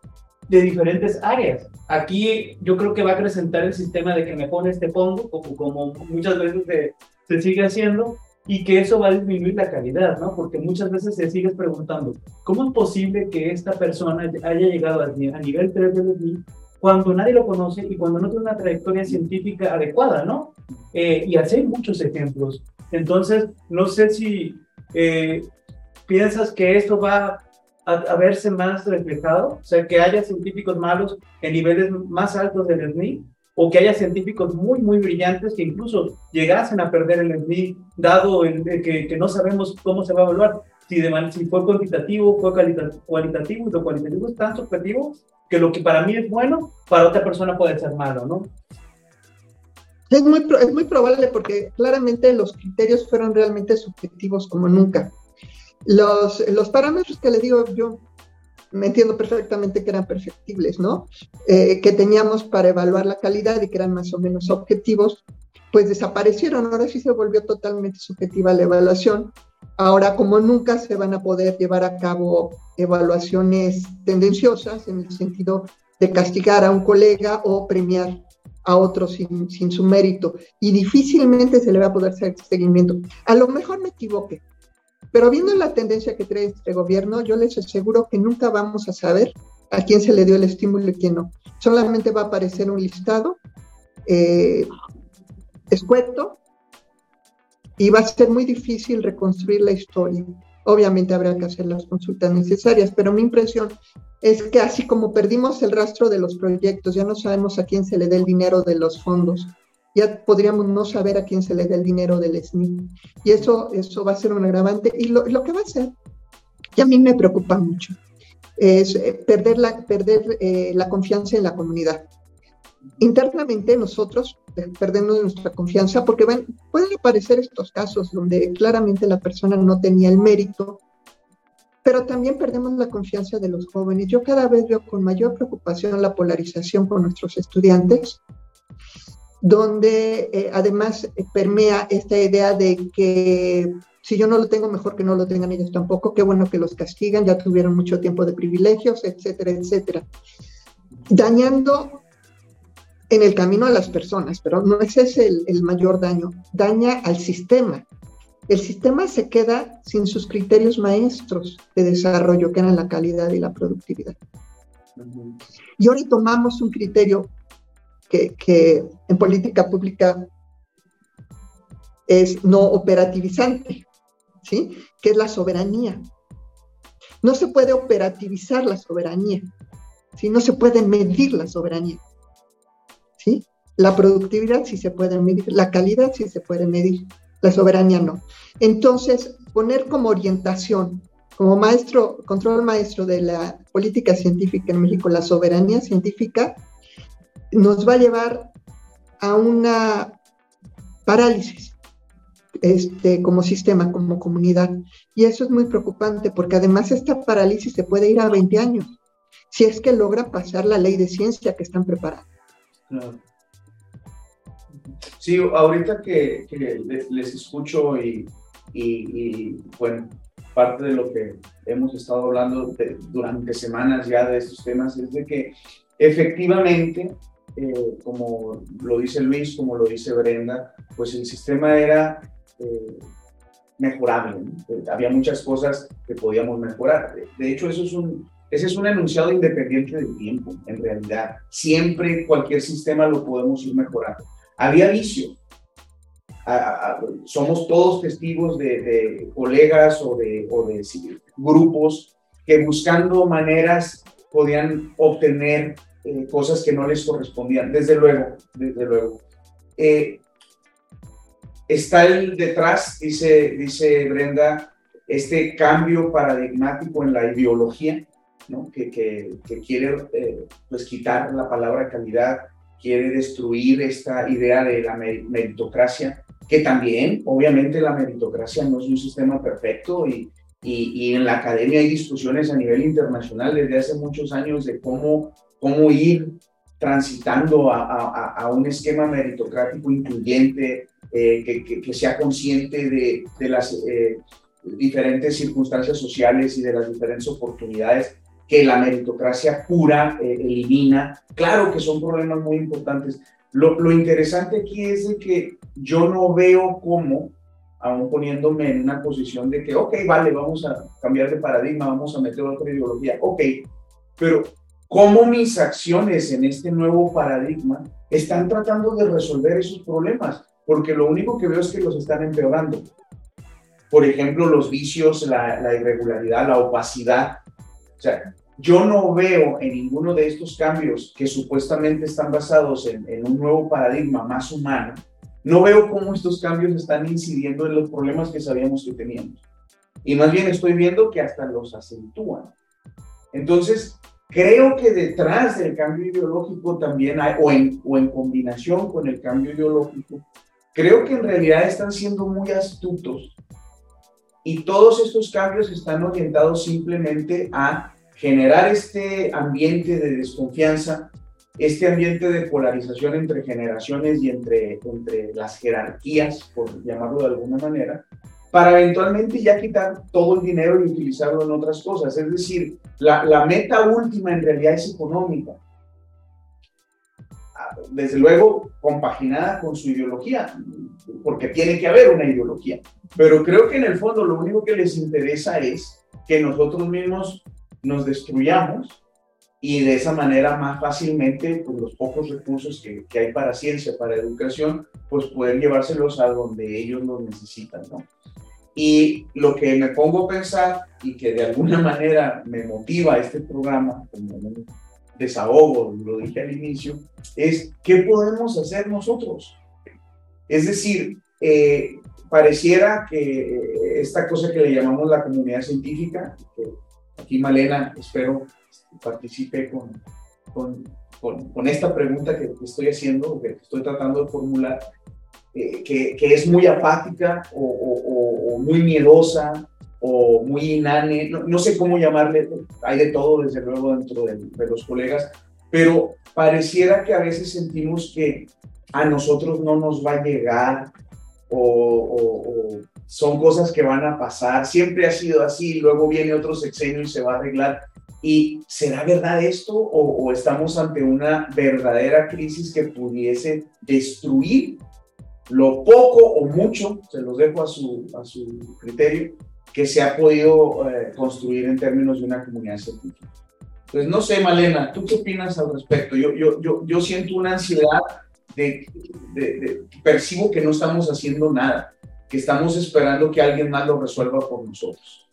de diferentes áreas. Aquí yo creo que va a acrecentar el sistema de que me pones, te pongo, como, como muchas veces se, se, sigue haciendo, y que eso va a disminuir la calidad, ¿no? Porque muchas veces se sigues preguntando, ¿cómo es posible que esta persona haya llegado a, nivel 3 de SNI cuando nadie lo conoce y cuando no tiene una trayectoria científica adecuada, ¿no? Eh, y así hay muchos ejemplos. Entonces, no sé si eh, piensas que esto va a, verse más reflejado, o sea, que haya científicos malos en niveles más altos del SNI, o que haya científicos muy, muy brillantes que incluso llegasen a perder el SNI, dado el, que, que, no sabemos cómo se va a evaluar, si, de, si fue cuantitativo, fue cualitativo, y lo cualitativo es tan subjetivo que lo que para mí es bueno, para otra persona puede ser malo, ¿no? Es muy, es muy probable porque claramente los criterios fueron realmente subjetivos como nunca. Los, los parámetros que le digo, yo me entiendo perfectamente que eran perfectibles, ¿no? Eh, que teníamos para evaluar la calidad y que eran más o menos objetivos, pues desaparecieron. Ahora sí se volvió totalmente subjetiva la evaluación. Ahora, como nunca, se van a poder llevar a cabo evaluaciones tendenciosas en el sentido de castigar a un colega o premiar a otro sin, sin su mérito. Y difícilmente se le va a poder hacer seguimiento. A lo mejor me equivoque, pero viendo la tendencia que trae este gobierno, yo les aseguro que nunca vamos a saber a quién se le dio el estímulo y quién no. Solamente va a aparecer un listado eh, escueto y va a ser muy difícil reconstruir la historia. Obviamente habrá que hacer las consultas necesarias, pero mi impresión es que así como perdimos el rastro de los proyectos, ya no sabemos a quién se le dé el dinero de los fondos, ya podríamos no saber a quién se le da el dinero del SNI. Y eso, eso va a ser un agravante. Y lo, lo que va a ser, y a mí me preocupa mucho, es eh, perder la, perder, eh, la confianza en la comunidad. Internamente nosotros perdemos nuestra confianza porque van, pueden aparecer estos casos donde claramente la persona no tenía el mérito, pero también perdemos la confianza de los jóvenes. Yo cada vez veo con mayor preocupación la polarización con nuestros estudiantes donde eh, además permea esta idea de que si yo no lo tengo, mejor que no lo tengan ellos tampoco, qué bueno que los castigan, ya tuvieron mucho tiempo de privilegios, etcétera, etcétera. Dañando en el camino a las personas, pero no ese es el, el mayor daño, daña al sistema. El sistema se queda sin sus criterios maestros de desarrollo, que eran la calidad y la productividad. Y ahora tomamos un criterio que, en política pública es no operativizante, ¿sí? Que es la soberanía. No se puede operativizar la soberanía, ¿sí? No se puede medir la soberanía, ¿sí? La productividad sí se puede medir, la calidad sí se puede medir, la soberanía no. Entonces, poner como orientación, como maestro, control maestro de la política científica en México, la soberanía científica, nos va a llevar a una parálisis este, como sistema, como comunidad. Y eso es muy preocupante porque además esta parálisis se puede ir a 20 años si es que logra pasar la ley de ciencia que están preparando. Sí, ahorita que, les, escucho y, bueno, parte de lo que hemos estado hablando durante semanas ya de estos temas es de que efectivamente, eh, como lo dice Luis, como lo dice Brenda, pues el sistema era eh, mejorable. Eh, había muchas cosas que podíamos mejorar. De hecho, eso es un, ese es un enunciado independiente del tiempo, en realidad. Siempre cualquier sistema lo podemos ir mejorando. Había vicio. somos todos testigos de, colegas o de, o de grupos que buscando maneras podían obtener eh, cosas que no les correspondían. Desde luego, desde luego. Eh, está el detrás, dice, dice Brenda, este cambio paradigmático en la ideología, ¿no? que, que, quiere eh, pues quitar la palabra calidad, quiere destruir esta idea de la meritocracia, que también, obviamente, la meritocracia no es un sistema perfecto y, y, y, en la academia hay discusiones a nivel internacional desde hace muchos años de cómo, cómo ir transitando a, a, a un esquema meritocrático incluyente, eh, que, que, sea consciente de, de las eh, diferentes circunstancias sociales y de las diferentes oportunidades que la meritocracia pura eh, elimina. Claro que son problemas muy importantes. Lo, lo, interesante aquí es de que yo no veo cómo, aún poniéndome en una posición de que, ok, vale, vamos a cambiar de paradigma, vamos a meter otra ideología, ok, pero cómo mis acciones en este nuevo paradigma están tratando de resolver esos problemas porque lo único que veo es que los están empeorando. Por ejemplo, los vicios, la, irregularidad, la opacidad. O sea, yo no veo en ninguno de estos cambios que supuestamente están basados en, en, un nuevo paradigma más humano, no veo cómo estos cambios están incidiendo en los problemas que sabíamos que teníamos. Y más bien estoy viendo que hasta los acentúan. Entonces, creo que detrás del cambio ideológico también hay, o en, o en combinación con el cambio ideológico, creo que en realidad están siendo muy astutos. Y todos estos cambios están orientados simplemente a generar este ambiente de desconfianza, este ambiente de polarización entre generaciones y entre, entre las jerarquías, por llamarlo de alguna manera, para eventualmente ya quitar todo el dinero y utilizarlo en otras cosas. Es decir, la, la meta última en realidad es económica desde luego compaginada con su ideología, porque tiene que haber una ideología. Pero creo que en el fondo lo único que les interesa es que nosotros mismos nos destruyamos y de esa manera más fácilmente pues, los pocos recursos que, que, hay para ciencia, para educación, pues poder llevárselos a donde ellos los necesitan, ¿no? Y lo que me pongo a pensar y que de alguna (laughs) manera me motiva este programa como un desahogo, lo dije al inicio, es qué podemos hacer nosotros. Es decir, eh, pareciera que esta cosa que le llamamos la comunidad científica, que aquí Malena espero participe con, con, con, esta pregunta que estoy haciendo, que estoy tratando de formular, eh, que, que, es muy apática o, o, o muy miedosa o muy inane, no, sé cómo llamarle, hay de todo desde luego dentro de, los colegas, pero pareciera que a veces sentimos que a nosotros no nos va a llegar o, son cosas que van a pasar, siempre ha sido así, luego viene otro sexenio y se va a arreglar. ¿Y será verdad esto o, o estamos ante una verdadera crisis que pudiese destruir lo poco o mucho, se los dejo a su, a su criterio, que se ha podido eh, construir en términos de una comunidad científica. Pues no sé, Malena, ¿tú qué opinas al respecto? Yo, yo, yo, yo siento una ansiedad de, de, percibo que no estamos haciendo nada, que estamos esperando que alguien más lo resuelva por nosotros.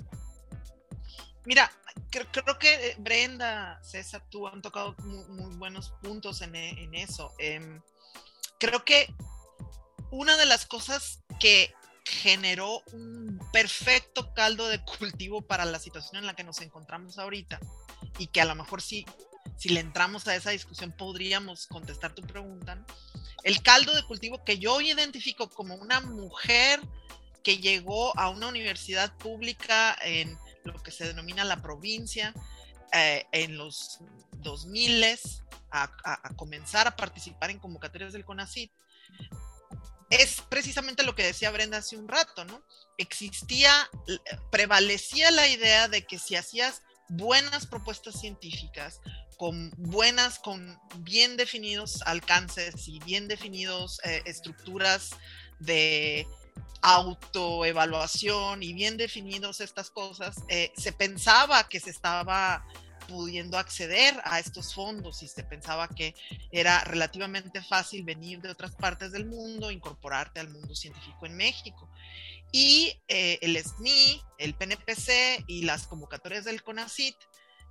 Mira, creo, creo que eh, Brenda, César, tú han tocado muy, buenos puntos en, en eso. Eh, creo que una de las cosas que generó un perfecto caldo de cultivo para la situación en la que nos encontramos ahorita y que a lo mejor sí, si le entramos a esa discusión podríamos contestar tu pregunta. El caldo de cultivo que yo identifico como una mujer que llegó a una universidad pública en lo que se denomina la provincia eh, en los 2000 a, a, comenzar a participar en convocatorias del CONACIT es precisamente lo que decía Brenda hace un rato, ¿no? Existía, prevalecía la idea de que si hacías buenas propuestas científicas, con buenas, con bien definidos alcances y bien definidos eh, estructuras de autoevaluación y bien definidos estas cosas, eh, se pensaba que se estaba pudiendo acceder a estos fondos y se pensaba que era relativamente fácil venir de otras partes del mundo, incorporarte al mundo científico en México. Y eh, el SNI, el PNPC y las convocatorias del CONACIT,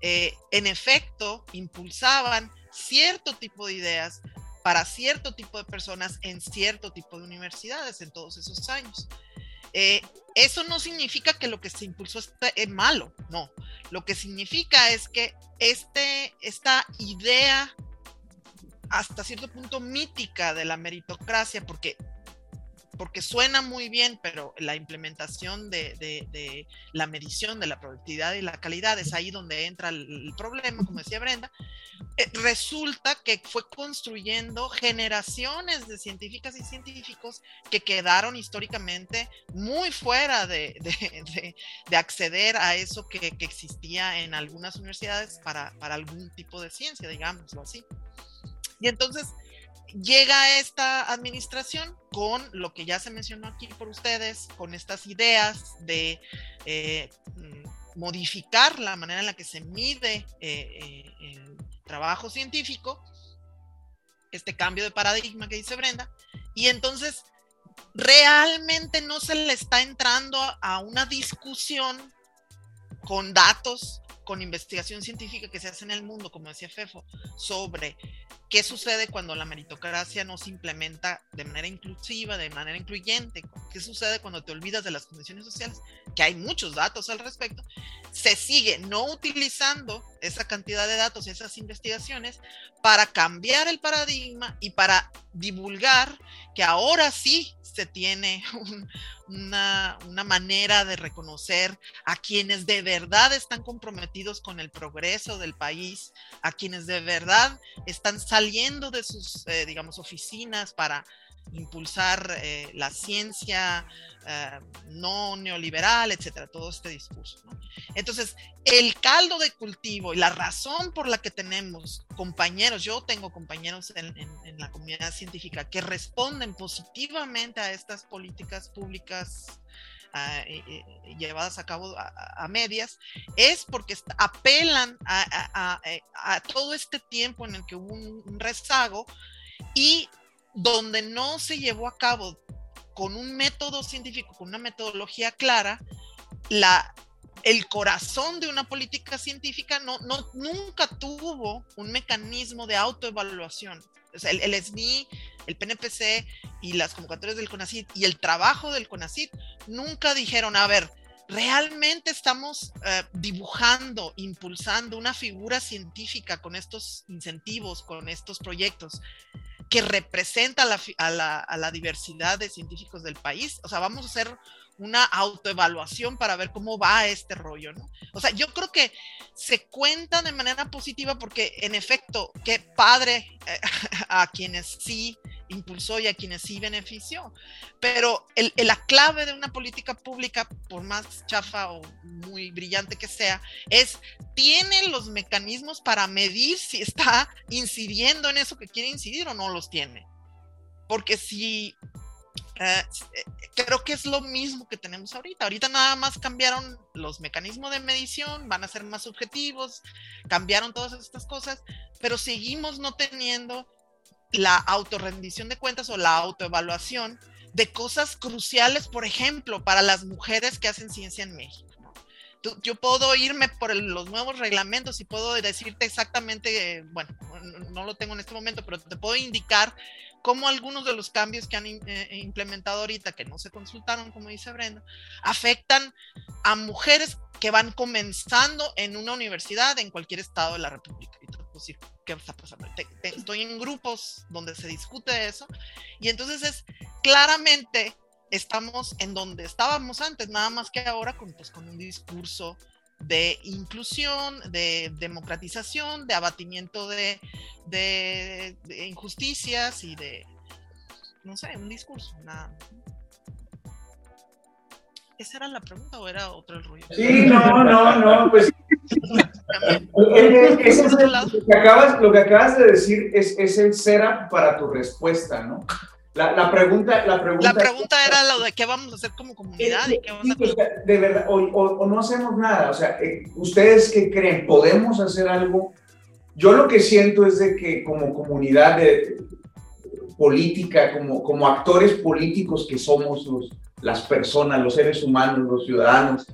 eh, en efecto, impulsaban cierto tipo de ideas para cierto tipo de personas en cierto tipo de universidades en todos esos años. Eh, eso no significa que lo que se impulsó esté malo, no. Lo que significa es que este, esta idea hasta cierto punto mítica de la meritocracia, porque porque suena muy bien, pero la implementación de, la medición de la productividad y la calidad es ahí donde entra el, problema, como decía Brenda. Eh, resulta que fue construyendo generaciones de científicas y científicos que quedaron históricamente muy fuera de, acceder a eso que, existía en algunas universidades para, para algún tipo de ciencia, digámoslo así. Y entonces, llega esta administración con lo que ya se mencionó aquí por ustedes, con estas ideas de eh, mm, modificar la manera en la que se mide eh, eh, el trabajo científico, este cambio de paradigma que dice Brenda, y entonces realmente no se le está entrando a una discusión con datos, con investigación científica que se hace en el mundo, como decía Fefo, sobre ¿Qué sucede cuando la meritocracia no se implementa de manera inclusiva, de manera incluyente? ¿Qué sucede cuando te olvidas de las condiciones sociales? Que hay muchos datos al respecto. Se sigue no utilizando esa cantidad de datos esas investigaciones para cambiar el paradigma y para divulgar que ahora sí se tiene (laughs) una, una, manera de reconocer a quienes de verdad están comprometidos con el progreso del país, a quienes de verdad están saliendo de sus, eh, digamos, oficinas para impulsar eh, la ciencia eh, no neoliberal, etcétera, todo este discurso. Entonces, el caldo de cultivo y la razón por la que tenemos compañeros, yo tengo compañeros en, la comunidad científica que responden positivamente a estas políticas públicas ah, llevadas a cabo a, medias, es porque apelan a, todo este tiempo en el que hubo un rezago y donde no se llevó a cabo con un método científico, con una metodología clara, la, el corazón de una política científica no, no, nunca tuvo un mecanismo de autoevaluación. el, el, SNI, el PNPC y las convocatorias del CONACIT y el trabajo del CONACIT nunca dijeron, a ver, realmente estamos eh, dibujando, impulsando una figura científica con estos incentivos, con estos proyectos que representa a la, diversidad de científicos del país. O sea, vamos a hacer una autoevaluación para ver cómo va este rollo, ¿no? O sea, yo creo que se cuenta de manera positiva porque, en efecto, qué padre eh, (laughs) a quienes sí impulsó y a quienes sí benefició. Pero la clave de una política pública, por más chafa o muy brillante que sea, es, tiene los mecanismos para medir si está incidiendo en eso que quiere incidir o no los tiene. Porque si eh, creo que es lo mismo que tenemos ahorita. Ahorita nada más cambiaron los mecanismos de medición, van a ser más objetivos, cambiaron todas estas cosas, pero seguimos no teniendo la autorrendición de cuentas o la autoevaluación de cosas cruciales, por ejemplo, para las mujeres que hacen ciencia en México. Yo puedo irme por los nuevos reglamentos y puedo decirte exactamente, bueno, no lo tengo en este momento, pero te puedo indicar cómo algunos de los cambios que han eh, implementado ahorita, que no se consultaron, como dice Brenda, afectan a mujeres que van comenzando en una universidad en cualquier estado de la República. Y ¿qué está pasando? estoy en grupos donde se discute eso y entonces es claramente estamos en donde estábamos antes, nada más que ahora con, pues, con un discurso de inclusión, de democratización, de abatimiento de, de, injusticias y de, no sé, un discurso. Nada. ¿Esa era la pregunta o era otro el rollo? Sí, no, no, no, pues... lo, que acabas, lo que acabas de decir es, es el setup para tu respuesta, ¿no? La, la, pregunta, la pregunta, la pregunta era lo de qué vamos a hacer como comunidad y qué vamos a hacer. De verdad, o, o, no hacemos nada. O sea, eh, ¿ustedes qué creen? ¿Podemos hacer algo? Yo lo que siento es de que como comunidad de, política, como, como actores políticos que somos los, las personas, los seres humanos, los ciudadanos,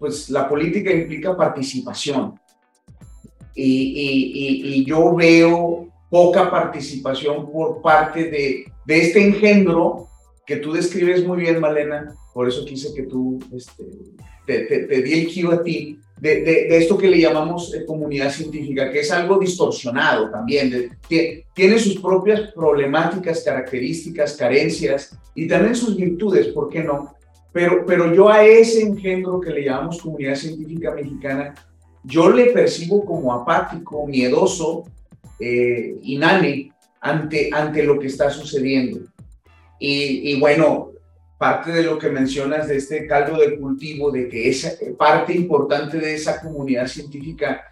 pues la política implica participación. Y, y, y yo veo poca participación por parte de, de este engendro que tú describes muy bien, Malena, por eso quise que tú este, te, te, di el kilo a ti, de, de, esto que le llamamos eh, comunidad científica, que es algo distorsionado también, tiene sus propias problemáticas, características, carencias y también sus virtudes, ¿por qué no? Pero, pero yo a ese engendro que le llamamos comunidad científica mexicana, yo le percibo como apático, miedoso, eh, inane ante, ante lo que está sucediendo. Y, y, bueno, parte de lo que mencionas de este caldo de cultivo, de que esa parte importante de esa comunidad científica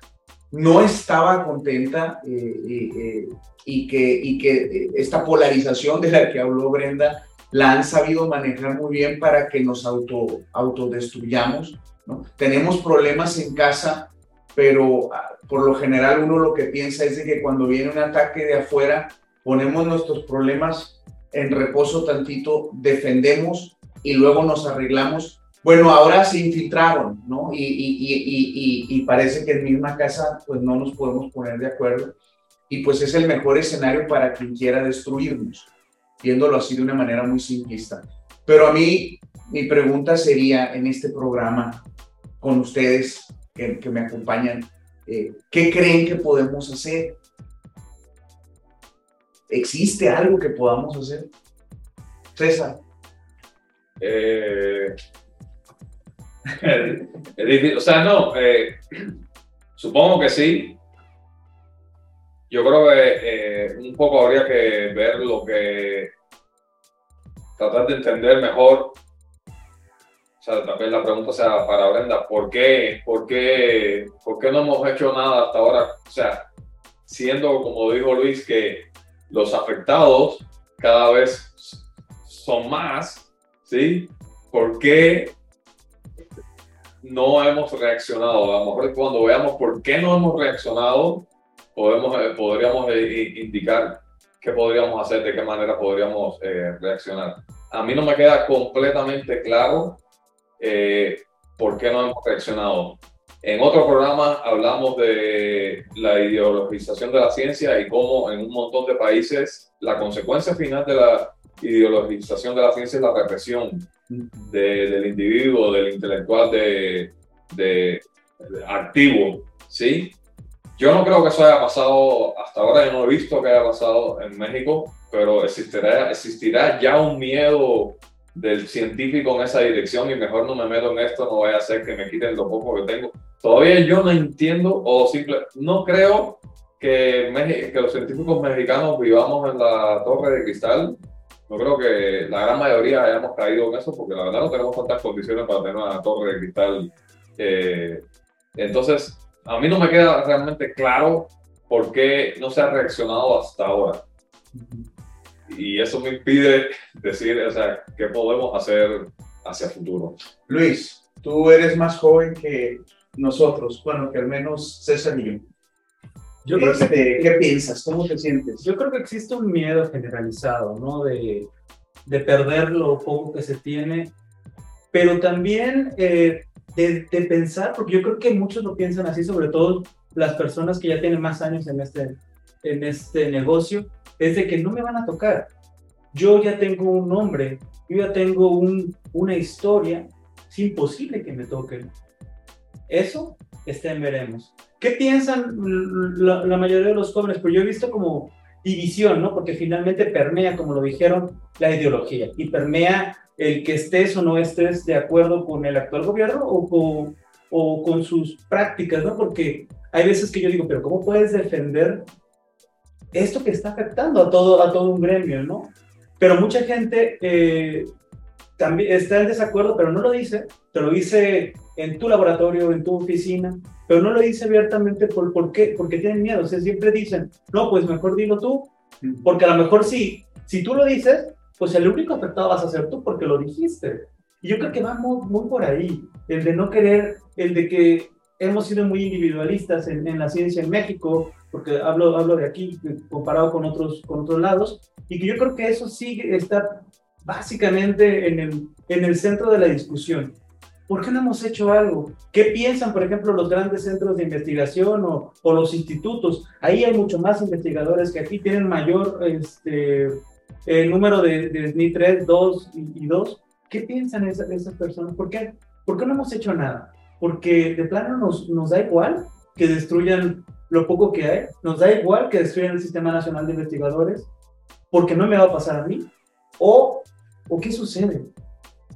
no estaba contenta eh, eh, y, que, y que esta polarización de la que habló Brenda la han sabido manejar muy bien para que nos auto, autodestruyamos. ¿no? Tenemos problemas en casa, pero por lo general uno lo que piensa es de que cuando viene un ataque de afuera, ponemos nuestros problemas en reposo tantito, defendemos y luego nos arreglamos. Bueno, ahora se infiltraron, ¿no? Y, y, y, y, parece que en misma casa pues no nos podemos poner de acuerdo. Y pues es el mejor escenario para quien quiera destruirnos, viéndolo así de una manera muy simplista. Pero a mí, mi pregunta sería en este programa, con ustedes que, que me acompañan, eh, ¿qué creen que podemos hacer? ¿Existe algo que podamos hacer? César. Eh, (laughs) o sea, no, eh, (clears throat) supongo que sí. Yo creo que eh, un poco habría que ver lo que, tratar de entender mejor. O sea, también la pregunta sea para Brenda, ¿por qué, por qué, por qué no hemos hecho nada hasta ahora? O sea, siendo, como dijo Luis, que los afectados cada vez son más, ¿sí? ¿Por qué no hemos reaccionado? A lo mejor cuando veamos por qué no hemos reaccionado, podemos, eh, podríamos eh, indicar qué podríamos hacer, de qué manera podríamos eh, reaccionar. A mí no me queda completamente claro por qué no hemos reaccionado. En otro programa hablamos de la ideologización de la ciencia y cómo en un montón de países la consecuencia final de la ideologización de la ciencia es la represión del individuo, del intelectual de, de, activo, ¿sí? Yo no creo que eso haya pasado hasta ahora, yo no he visto que haya pasado en México, pero existirá, existirá ya un miedo del científico en esa dirección y mejor no me meto en esto, no vaya a ser que me quiten lo poco que tengo. Todavía yo no entiendo o simple, no creo que, que los científicos mexicanos vivamos en la torre de cristal. No creo que la gran mayoría hayamos caído en eso porque la verdad no tenemos tantas condiciones para tener una torre de cristal. Eh, entonces, a mí no me queda realmente claro por qué no se ha reaccionado hasta ahora y eso me impide decir, o sea, qué podemos hacer hacia el futuro. Luis, tú eres más joven que nosotros, bueno, que al menos César y yo. yo creo que, este, ¿Qué piensas? ¿Cómo te sientes? Yo creo que existe un miedo generalizado, ¿no? De, de perder lo poco que se tiene, pero también eh, de, de, pensar, porque yo creo que muchos lo piensan así, sobre todo las personas que ya tienen más años en este, en este negocio, es de que no me van a tocar. Yo ya tengo un nombre, yo ya tengo un, una historia, es imposible que me toquen. Eso está en veremos. ¿Qué piensan la, mayoría de los jóvenes? Pues yo he visto como división, ¿no? Porque finalmente permea, como lo dijeron, la ideología y permea el que estés o no estés de acuerdo con el actual gobierno o con, o con sus prácticas, ¿no? Porque hay veces que yo digo, pero ¿cómo puedes defender esto que está afectando a todo, a todo un gremio, ¿no? Pero mucha gente eh, también está en desacuerdo, pero no lo dice, te lo dice en tu laboratorio, en tu oficina, pero no lo dice abiertamente por, por qué, porque tienen miedo, o sea, siempre dicen, no, pues mejor dilo tú, porque a lo mejor sí, si tú lo dices, pues el único afectado vas a ser tú porque lo dijiste. Y yo creo que va muy, muy por ahí, el de no querer, el de que hemos sido muy individualistas en, en, la ciencia en México, porque hablo, hablo de aquí comparado con otros, con otros lados, y que yo creo que eso sí está básicamente en el, en el centro de la discusión. ¿Por qué no hemos hecho algo? ¿Qué piensan, por ejemplo, los grandes centros de investigación o, o los institutos? Ahí hay mucho más investigadores que aquí tienen mayor este, el número de, de SNI 3, 2 y, y 2. ¿Qué piensan esas, esas personas? ¿Por qué? ¿Por qué no hemos hecho nada? Porque de plano nos, nos da igual que destruyan lo poco que hay, nos da igual que destruyan el Sistema Nacional de Investigadores, porque no me va a pasar a mí. ¿O, o qué sucede?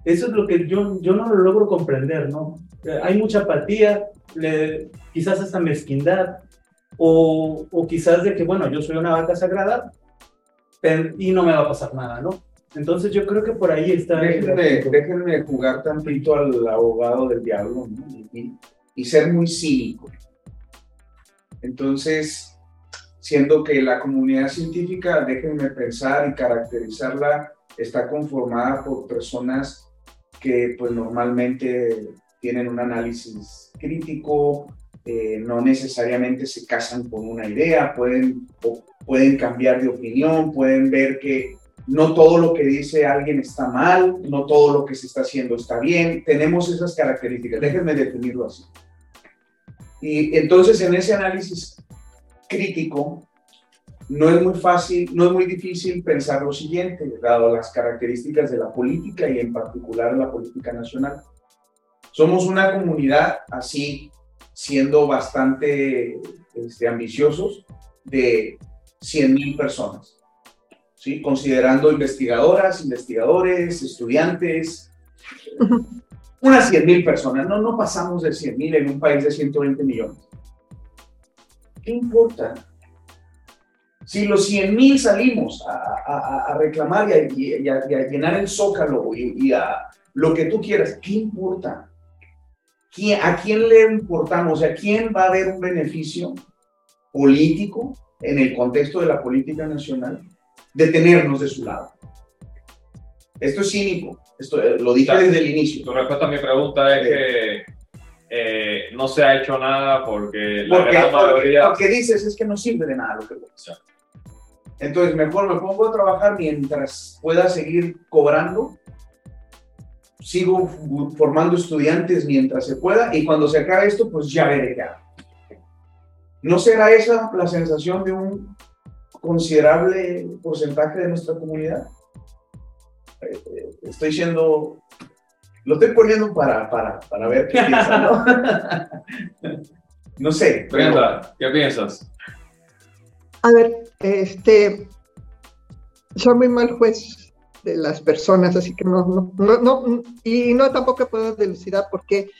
Eso es lo que yo, yo no lo logro comprender, ¿no? Eh, hay mucha apatía, le, quizás hasta mezquindad, o, o quizás de que, bueno, yo soy una vaca sagrada, y no me va a pasar nada, ¿no? Entonces yo creo que por ahí está... Déjenme, déjenme jugar tantito al abogado del diablo ¿no? y, y, ser muy cínico. Entonces, siendo que la comunidad científica, déjenme pensar y caracterizarla, está conformada por personas que pues normalmente tienen un análisis crítico, eh, no necesariamente se casan con una idea, pueden, pueden cambiar de opinión, pueden ver que no todo lo que dice alguien está mal, no todo lo que se está haciendo está bien, tenemos esas características, déjenme definirlo así. Y entonces en ese análisis crítico, no es muy fácil, no es muy difícil pensar lo siguiente, dado las características de la política y en particular la política nacional. Somos una comunidad así siendo bastante este, ambiciosos, de 100.000 personas, ¿sí? considerando investigadoras, investigadores, estudiantes, unas 100.000 personas, no, no pasamos de 100.000 en un país de 120 millones. ¿Qué importa? Si los 100.000 salimos a, a, a, reclamar y, a, llenar el zócalo y, y a lo que tú quieras, ¿qué importa? ¿a quién le importamos? ¿A quién va a haber un beneficio político en el contexto de la política nacional de tenernos de su lado? Esto es cínico, esto eh, lo dije desde el inicio. Tu respuesta a mi pregunta es que eh, no se ha hecho nada porque la gran mayoría... Lo que dices es que no sirve de nada lo que voy a hacer. Entonces, mejor me pongo a trabajar mientras pueda seguir cobrando sigo formando estudiantes mientras se pueda y cuando se acabe esto, pues ya veré qué. ¿No será esa la sensación de un considerable porcentaje de nuestra comunidad? Eh, estoy siendo, lo estoy poniendo para, para, para ver qué piensan, ¿no? (laughs) no sé. Brenda, ¿qué piensas? A ver, este, soy muy mal juez de las personas, así que no, no, no, y no tampoco puedo delucidar por qué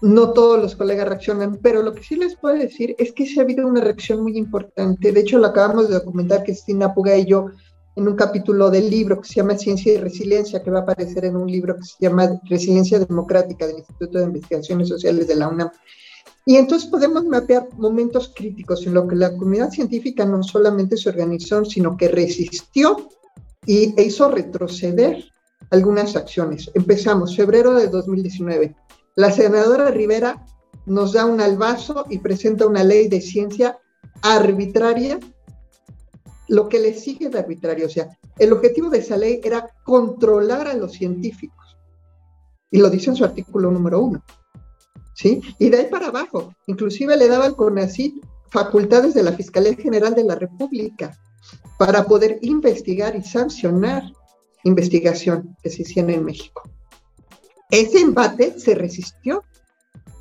no todos los colegas reaccionan, pero lo que sí les puedo decir es que sí ha habido una reacción muy importante. De hecho, lo acabamos de documentar Cristina Puga y yo en un capítulo del libro que se llama Ciencia y Resiliencia, que va a aparecer en un libro que se llama Resiliencia Democrática del Instituto de Investigaciones Sociales de la UNAM. Y entonces podemos mapear momentos críticos en lo que la comunidad científica no solamente se organizó, sino que resistió y e hizo retroceder algunas acciones. Empezamos febrero de 2019. La senadora Rivera nos da un albazo y presenta una ley de ciencia arbitraria, lo que le sigue de arbitrario. O sea, el objetivo de esa ley era controlar a los científicos. Y lo dice en su artículo número uno. ¿sí? Y de ahí para abajo, inclusive le daba al CONACYT facultades de la Fiscalía General de la República para poder investigar y sancionar investigación que se hiciera en México. Ese embate se resistió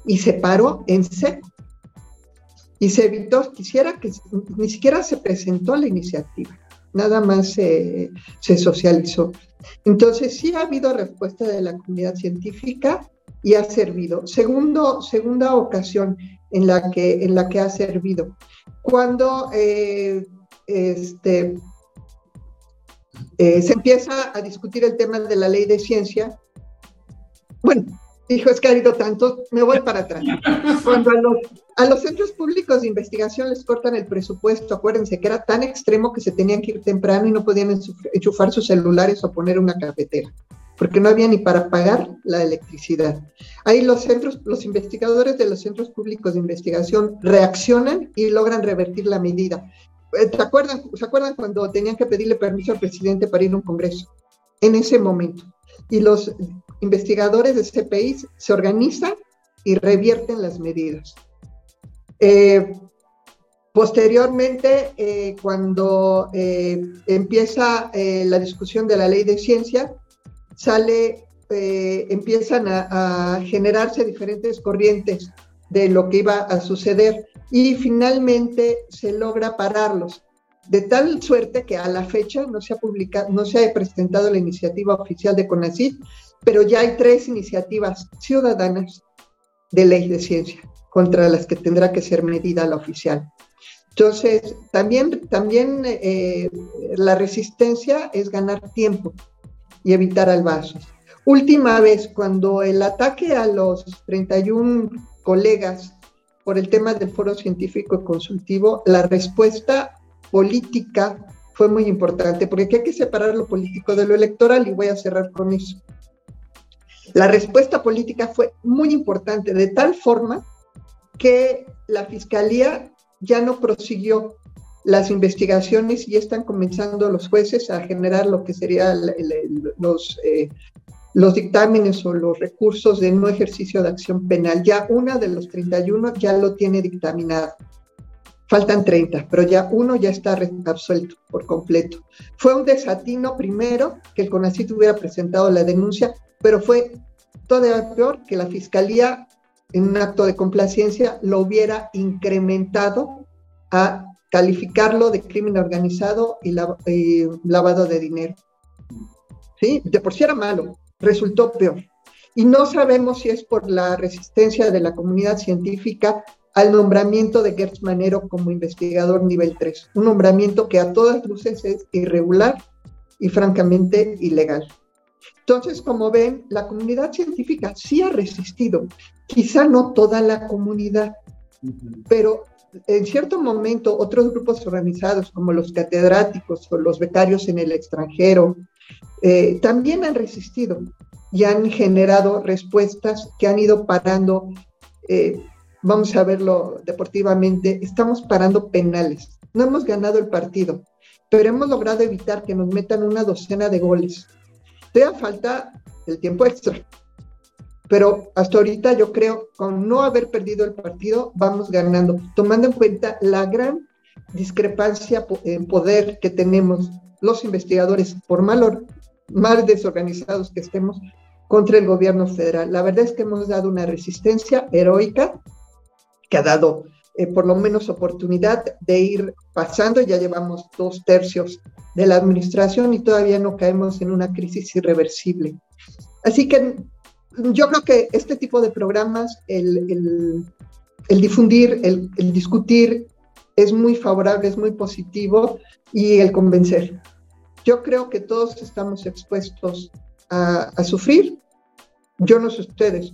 y se paró en seco. Y se evitó, quisiera que ni siquiera se presentó la iniciativa, nada más se socializó. Entonces sí ha habido respuesta de la comunidad científica y ha servido. Segundo, segunda ocasión en la que, en la que ha servido. Cuando eh, este, eh, se empieza a discutir el tema de la ley de ciencia, bueno, dijo, es que ha habido tanto, me voy para atrás. Cuando a los, a los centros públicos de investigación les cortan el presupuesto, acuérdense que era tan extremo que se tenían que ir temprano y no podían enchufar sus celulares o poner una cafetera porque no había ni para pagar la electricidad. Ahí los centros, los investigadores de los centros públicos de investigación reaccionan y logran revertir la medida. Eh, ¿Se acuerdan, ¿Se acuerdan cuando tenían que pedirle permiso al presidente para ir a un congreso? En ese momento. Y los investigadores de país se organizan y revierten las medidas. Eh, posteriormente, eh, cuando empieza la discusión de la ley de ciencia, sale, eh, empiezan a, generarse diferentes corrientes de lo que iba a suceder y finalmente se logra pararlos. De tal suerte que a la fecha no se ha publicado, no se ha presentado la iniciativa oficial de CONACYT, pero ya hay tres iniciativas ciudadanas de ley de ciencia contra las que tendrá que ser medida la oficial. Entonces, también, también eh, la resistencia es ganar tiempo y evitar albazos. Última vez, cuando el ataque a los 31 colegas por el tema del foro científico consultivo, la respuesta política fue muy importante, porque aquí hay que separar lo político de lo electoral y voy a cerrar con eso. La respuesta política fue muy importante, de tal forma que la fiscalía ya no prosiguió las investigaciones y están comenzando los jueces a generar lo que serían los, eh, los dictámenes o los recursos de no ejercicio de acción penal. Ya una de los 31 ya lo tiene dictaminado. Faltan 30, pero ya uno ya está absuelto por completo. Fue un desatino primero que el CONACYT hubiera presentado la denuncia, pero fue todavía peor que la fiscalía en un acto de complacencia lo hubiera incrementado a calificarlo de crimen organizado y lavado de dinero. ¿Sí? De por sí era malo, resultó peor. Y no sabemos si es por la resistencia de la comunidad científica al nombramiento de Gertz Manero como investigador nivel 3, un nombramiento que a todas luces es irregular y francamente ilegal. Entonces, como ven, la comunidad científica sí ha resistido, quizá no toda la comunidad, pero en cierto momento otros grupos organizados como los catedráticos o los becarios en el extranjero eh, también han resistido y han generado respuestas que han ido parando, eh, vamos a verlo deportivamente, estamos parando penales. No hemos ganado el partido, pero hemos logrado evitar que nos metan una docena de goles. Todavía falta el tiempo extra pero hasta ahorita yo creo, con no haber perdido el partido, vamos ganando, tomando en cuenta la gran discrepancia en poder que tenemos los investigadores, por mal, mal desorganizados que estemos, contra el gobierno federal. La verdad es que hemos dado una resistencia heroica que ha dado eh, por lo menos oportunidad de ir pasando. Ya llevamos dos tercios de la administración y todavía no caemos en una crisis irreversible. Así que yo creo que este tipo de programas, el, difundir, el, discutir, es muy favorable, es muy positivo y el convencer. Yo creo que todos estamos expuestos a, sufrir. Yo no sé ustedes,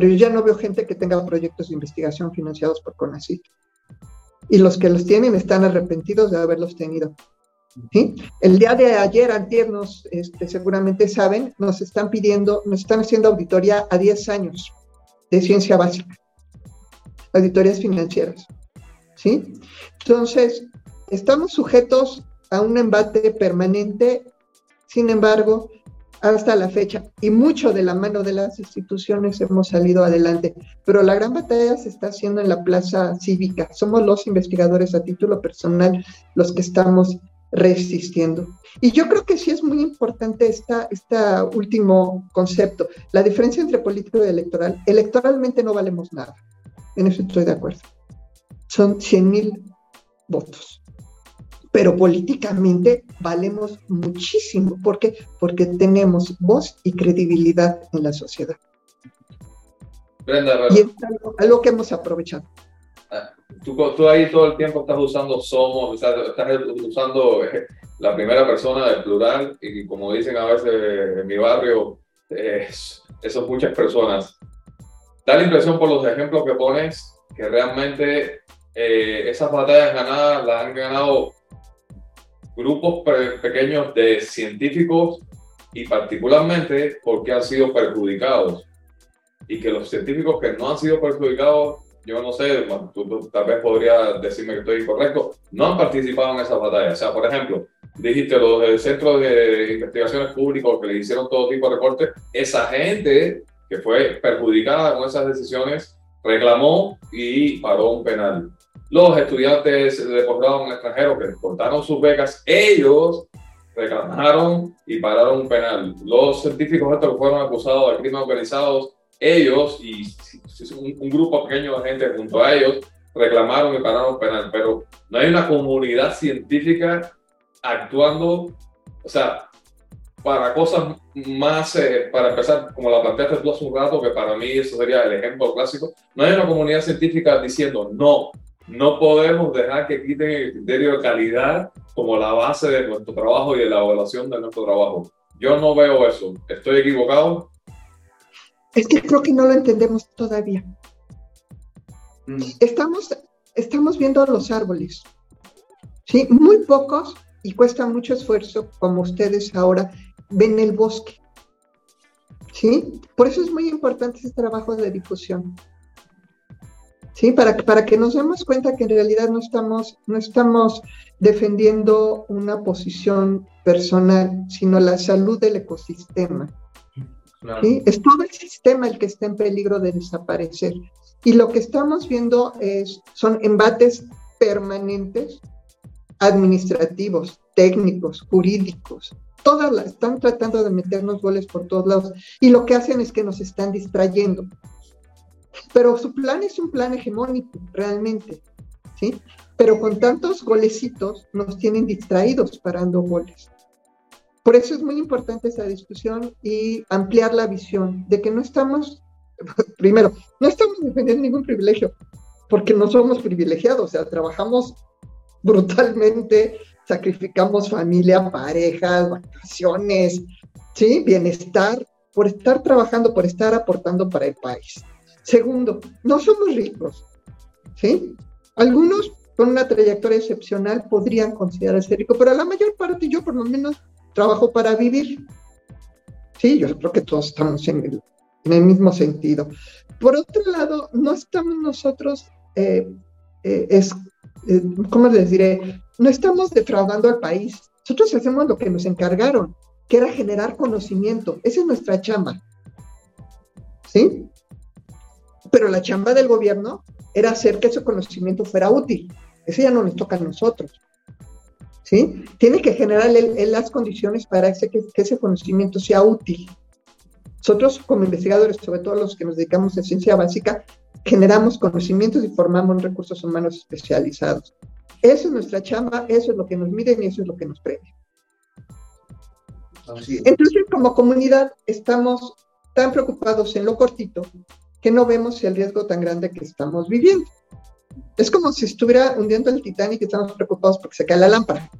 pero yo ya no veo gente que tenga proyectos de investigación financiados por CONACYT. Y los que los tienen están arrepentidos de haberlos tenido. El día de ayer, antier, este, seguramente saben, nos están pidiendo, nos están haciendo auditoría a 10 años de ciencia básica, auditorías financieras, ¿sí? Entonces, estamos sujetos a un embate permanente, sin embargo, hasta la fecha y mucho de la mano de las instituciones hemos salido adelante, pero la gran batalla se está haciendo en la plaza cívica. Somos los investigadores a título personal los que estamos resistiendo. Y yo creo que sí es muy importante este último concepto, la diferencia entre político y electoral. Electoralmente no valemos nada, en eso estoy de acuerdo. Son 100 mil votos pero políticamente valemos muchísimo. ¿Por qué? Porque tenemos voz y credibilidad en la sociedad. Brenda, y es algo, que hemos aprovechado. Ah, tú, tú, ahí todo el tiempo estás usando somos, estás, usando eh, la primera persona del plural y como dicen a veces en mi barrio, eso son muchas personas. Da la impresión por los ejemplos que pones que realmente eh, esas batallas ganadas las han ganado grupos pequeños de científicos y particularmente porque han sido perjudicados. Y que los científicos que no han sido perjudicados, yo no sé, tú, tal vez podrías decirme que estoy incorrecto, no han participado en esas batallas. O sea, por ejemplo, dijiste los del Centro de Investigaciones Públicas que le hicieron todo tipo de recortes, esa gente que fue perjudicada con esas decisiones reclamó y paró un penal los estudiantes de posgrado en el extranjero que cortaron sus becas, ellos reclamaron y pararon un penal. Los científicos estos que fueron acusados de crimen organizados, ellos y un, grupo pequeño de gente junto a ellos reclamaron y pararon un penal. Pero no hay una comunidad científica actuando, o sea, para cosas más, eh, para empezar, como la planteaste tú hace un rato, que para mí eso sería el ejemplo clásico, no hay una comunidad científica diciendo, no, no podemos dejar que quiten el criterio de calidad como la base de nuestro trabajo y de la evaluación de nuestro trabajo. Yo no veo eso. ¿Estoy equivocado? Es que creo que no lo entendemos todavía. Mm. Estamos, estamos viendo los árboles. ¿sí? Muy pocos y cuesta mucho esfuerzo, como ustedes ahora ven el bosque. ¿sí? Por eso es muy importante ese trabajo de difusión. ¿Sí? Para, para que nos demos cuenta que en realidad no estamos, no estamos defendiendo una posición personal, sino la salud del ecosistema. Es todo el sistema el que está en peligro de desaparecer. Y lo que estamos viendo es, son embates permanentes, administrativos, técnicos, jurídicos. Todas las, están tratando de meternos goles por todos lados. Y lo que hacen es que nos están distrayendo. Pero su plan es un plan hegemónico, realmente, ¿sí? Pero con tantos golecitos nos tienen distraídos parando goles. Por eso es muy importante esa discusión y ampliar la visión de que no estamos, (laughs) primero, no estamos defendiendo ningún privilegio, porque no somos privilegiados, o sea, trabajamos brutalmente, sacrificamos familia, parejas, vacaciones, ¿sí? Bienestar, por estar trabajando, por estar aportando para el país. Segundo, no somos ricos, ¿sí? Algunos con una trayectoria excepcional podrían considerarse ricos, pero la mayor parte, yo por lo menos, trabajo para vivir. Sí, yo creo que todos estamos en el, mismo sentido. Por otro lado, no estamos nosotros, eh, eh, eh, ¿cómo les diré? No estamos defraudando al país. Nosotros hacemos lo que nos encargaron, que era generar conocimiento. Esa es nuestra chamba. ¿Sí? Pero la chamba del gobierno era hacer que ese conocimiento fuera útil. Eso ya no nos toca a nosotros. ¿Sí? Tiene que generar las condiciones para que, ese conocimiento sea útil. Nosotros como investigadores, sobre todo los que nos dedicamos a ciencia básica, generamos conocimientos y formamos recursos humanos especializados. Eso es nuestra chamba, eso es lo que nos miden y eso es lo que nos premia. Entonces, como comunidad, estamos tan preocupados en lo cortito que no vemos el riesgo tan grande que estamos viviendo. Es como si estuviera hundiendo el Titanic y estamos preocupados porque se cae la lámpara.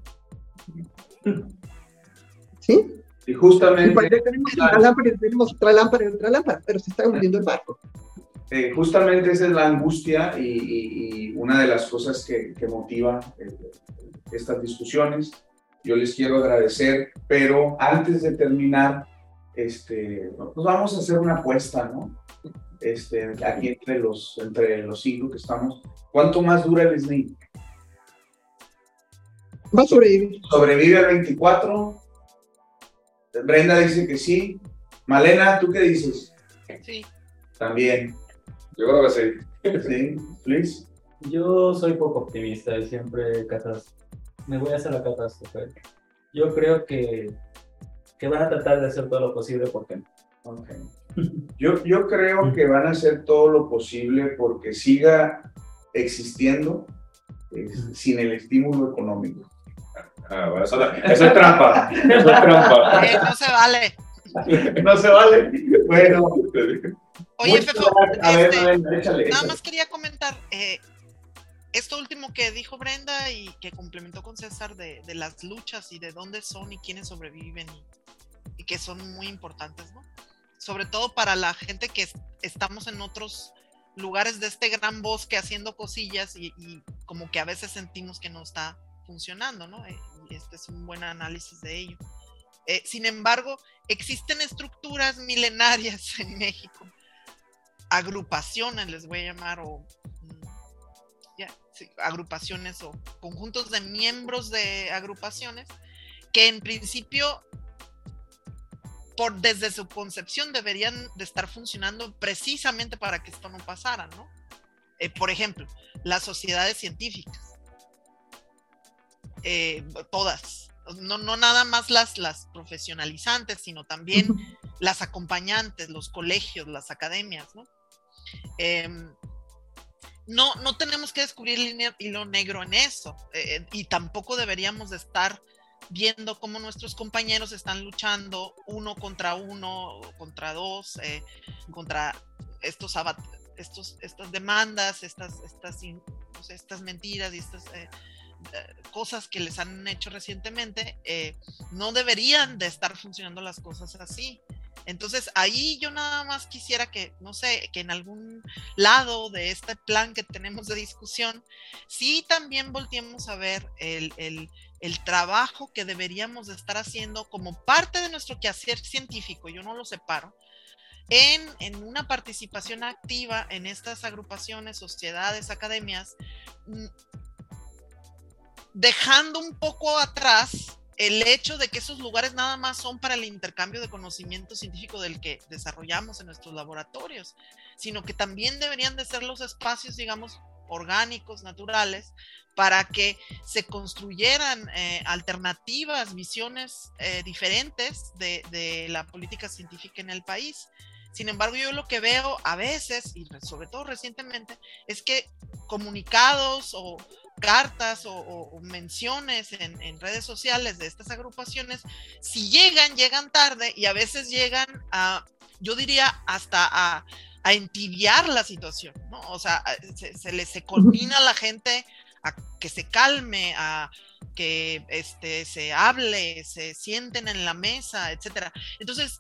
¿Sí? Y justamente... tenemos una lámpara y tenemos otra lámpara y otra lámpara, pero se está hundiendo el barco. Eh, justamente esa es la angustia y, una de las cosas que, motiva eh, estas discusiones. Yo les quiero agradecer, pero antes de terminar, este, pues vamos a hacer una apuesta, ¿no? Este, aquí entre los, entre los cinco que estamos. ¿Cuánto más dura el SNI? Va a sobrevivir. ¿Sobrevive al 24? Brenda dice que sí. Malena, ¿tú qué dices? Sí. También. Yo creo que sí. Sí, Luis. Yo soy poco optimista y siempre catas... me voy a hacer la catástrofe. Yo creo que, que van a tratar de hacer todo lo posible porque no. Okay. Yo, yo creo que van a hacer todo lo posible porque siga existiendo eh, sin el estímulo económico. Ah, bueno, eso, eso, es trampa. Eso es trampa. (laughs) Eh, no se vale. (laughs) no se vale. Bueno. Oye, Fefo, a ver, este, a ver, échale, nada échale. más quería comentar eh, esto último que dijo Brenda y que complementó con César de, de las luchas y de dónde son y quiénes sobreviven y, y que son muy importantes, ¿no? Sobre todo para la gente que es- estamos en otros lugares de este gran bosque haciendo cosillas y, como que a veces sentimos que no está funcionando, ¿no? Eh, y este es un buen análisis de ello. Eh, sin embargo, existen estructuras milenarias (laughs) en México, agrupaciones les voy a llamar, o mm, sí, agrupaciones o conjuntos de miembros de agrupaciones que en principio por desde su concepción deberían de estar funcionando precisamente para que esto no pasara, ¿no? Eh, por ejemplo, las sociedades científicas, eh, todas, no, no nada más las, las profesionalizantes, sino también las acompañantes, los colegios, las academias, ¿no? Em, no, no tenemos que descubrir hilo negro en eso eh, y tampoco deberíamos de estar viendo cómo nuestros compañeros están luchando uno contra uno, contra dos, eh, contra estos, estos estas demandas, estas, estas, estas mentiras y estas eh, eh, cosas que les han hecho recientemente, eh, no deberían de estar funcionando las cosas así. Entonces ahí yo nada más quisiera que, no sé, que en algún lado de este plan que tenemos de discusión, sí también volteemos a ver el, el, el trabajo que deberíamos de estar haciendo como parte de nuestro quehacer científico, yo no lo separo, en, en una participación activa en estas agrupaciones, sociedades, academias, mm, dejando un poco atrás el hecho de que esos lugares nada más son para el intercambio de conocimiento científico del que desarrollamos en nuestros laboratorios, sino que también deberían de ser los espacios, digamos, orgánicos, naturales, para que se construyeran eh, alternativas, visiones eh, diferentes de, la política científica en el país. Sin embargo, yo lo que veo a veces, y re- sobre todo recientemente, es que comunicados o cartas o, o- o menciones en, en redes sociales de estas agrupaciones, si llegan, llegan tarde y a veces llegan a, yo diría, hasta a, a entibiar la situación, ¿no? O sea, se, se le se culmina a la gente a que se calme, a que este, se hable, se sienten en la mesa, etcétera. Entonces,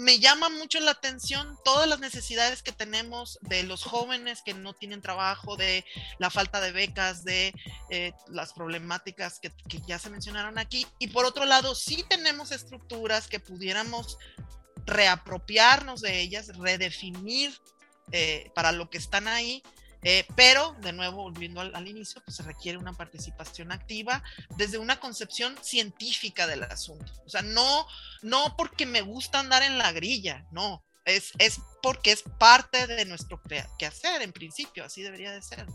me llama mucho la atención todas las necesidades que tenemos de los jóvenes que no tienen trabajo, de la falta de becas, de eh, las problemáticas que, ya se mencionaron aquí. Y por otro lado, sí tenemos estructuras que pudiéramos reapropiarnos de ellas, redefinir eh, para lo que están ahí. Eh, pero, de nuevo, volviendo al, al inicio, pues se requiere una participación activa desde una concepción científica del asunto. O sea, no, no porque me gusta andar en la grilla, no, es, es porque es parte de nuestro quehacer, en principio, así debería de ser.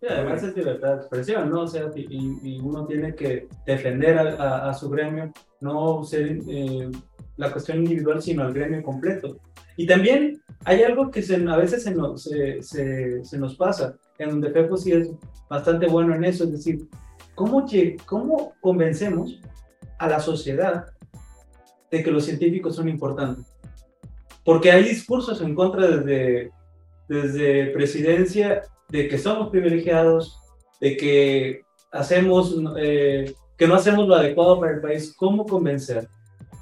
Sí, además es libertad de expresión, ¿no? O sea, y, y uno tiene que defender a, a- a su gremio, no ser eh, la cuestión individual, sino el gremio completo. Y también hay algo que se, a veces se nos, se, se- se nos pasa, en donde Fepo sí es bastante bueno en eso, es decir, ¿cómo, lle- ¿cómo convencemos a la sociedad de que los científicos son importantes? Porque hay discursos en contra desde, desde presidencia de que somos privilegiados, de que hacemos, eh, que no hacemos lo adecuado para el país, ¿cómo convencer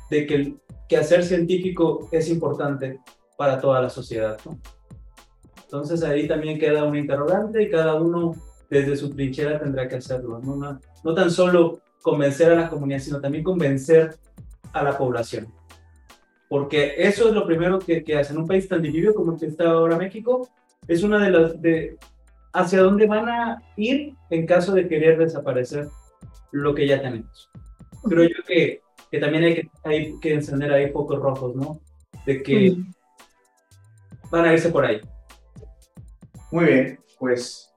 de que el quehacer científico es importante para toda la sociedad? Entonces ahí también queda un interrogante y cada uno desde su trinchera tendrá que hacerlo, no, no, no tan solo convencer a la comunidad, sino también convencer a la población. Porque eso es lo primero que, que hace en un país tan dividido como el que está ahora México, es una de las de hacia dónde van a ir en caso de querer desaparecer lo que ya tenemos. creo yo que, que también hay que, hay que encender ahí focos rojos, ¿no? De que van a irse por ahí. Muy bien, pues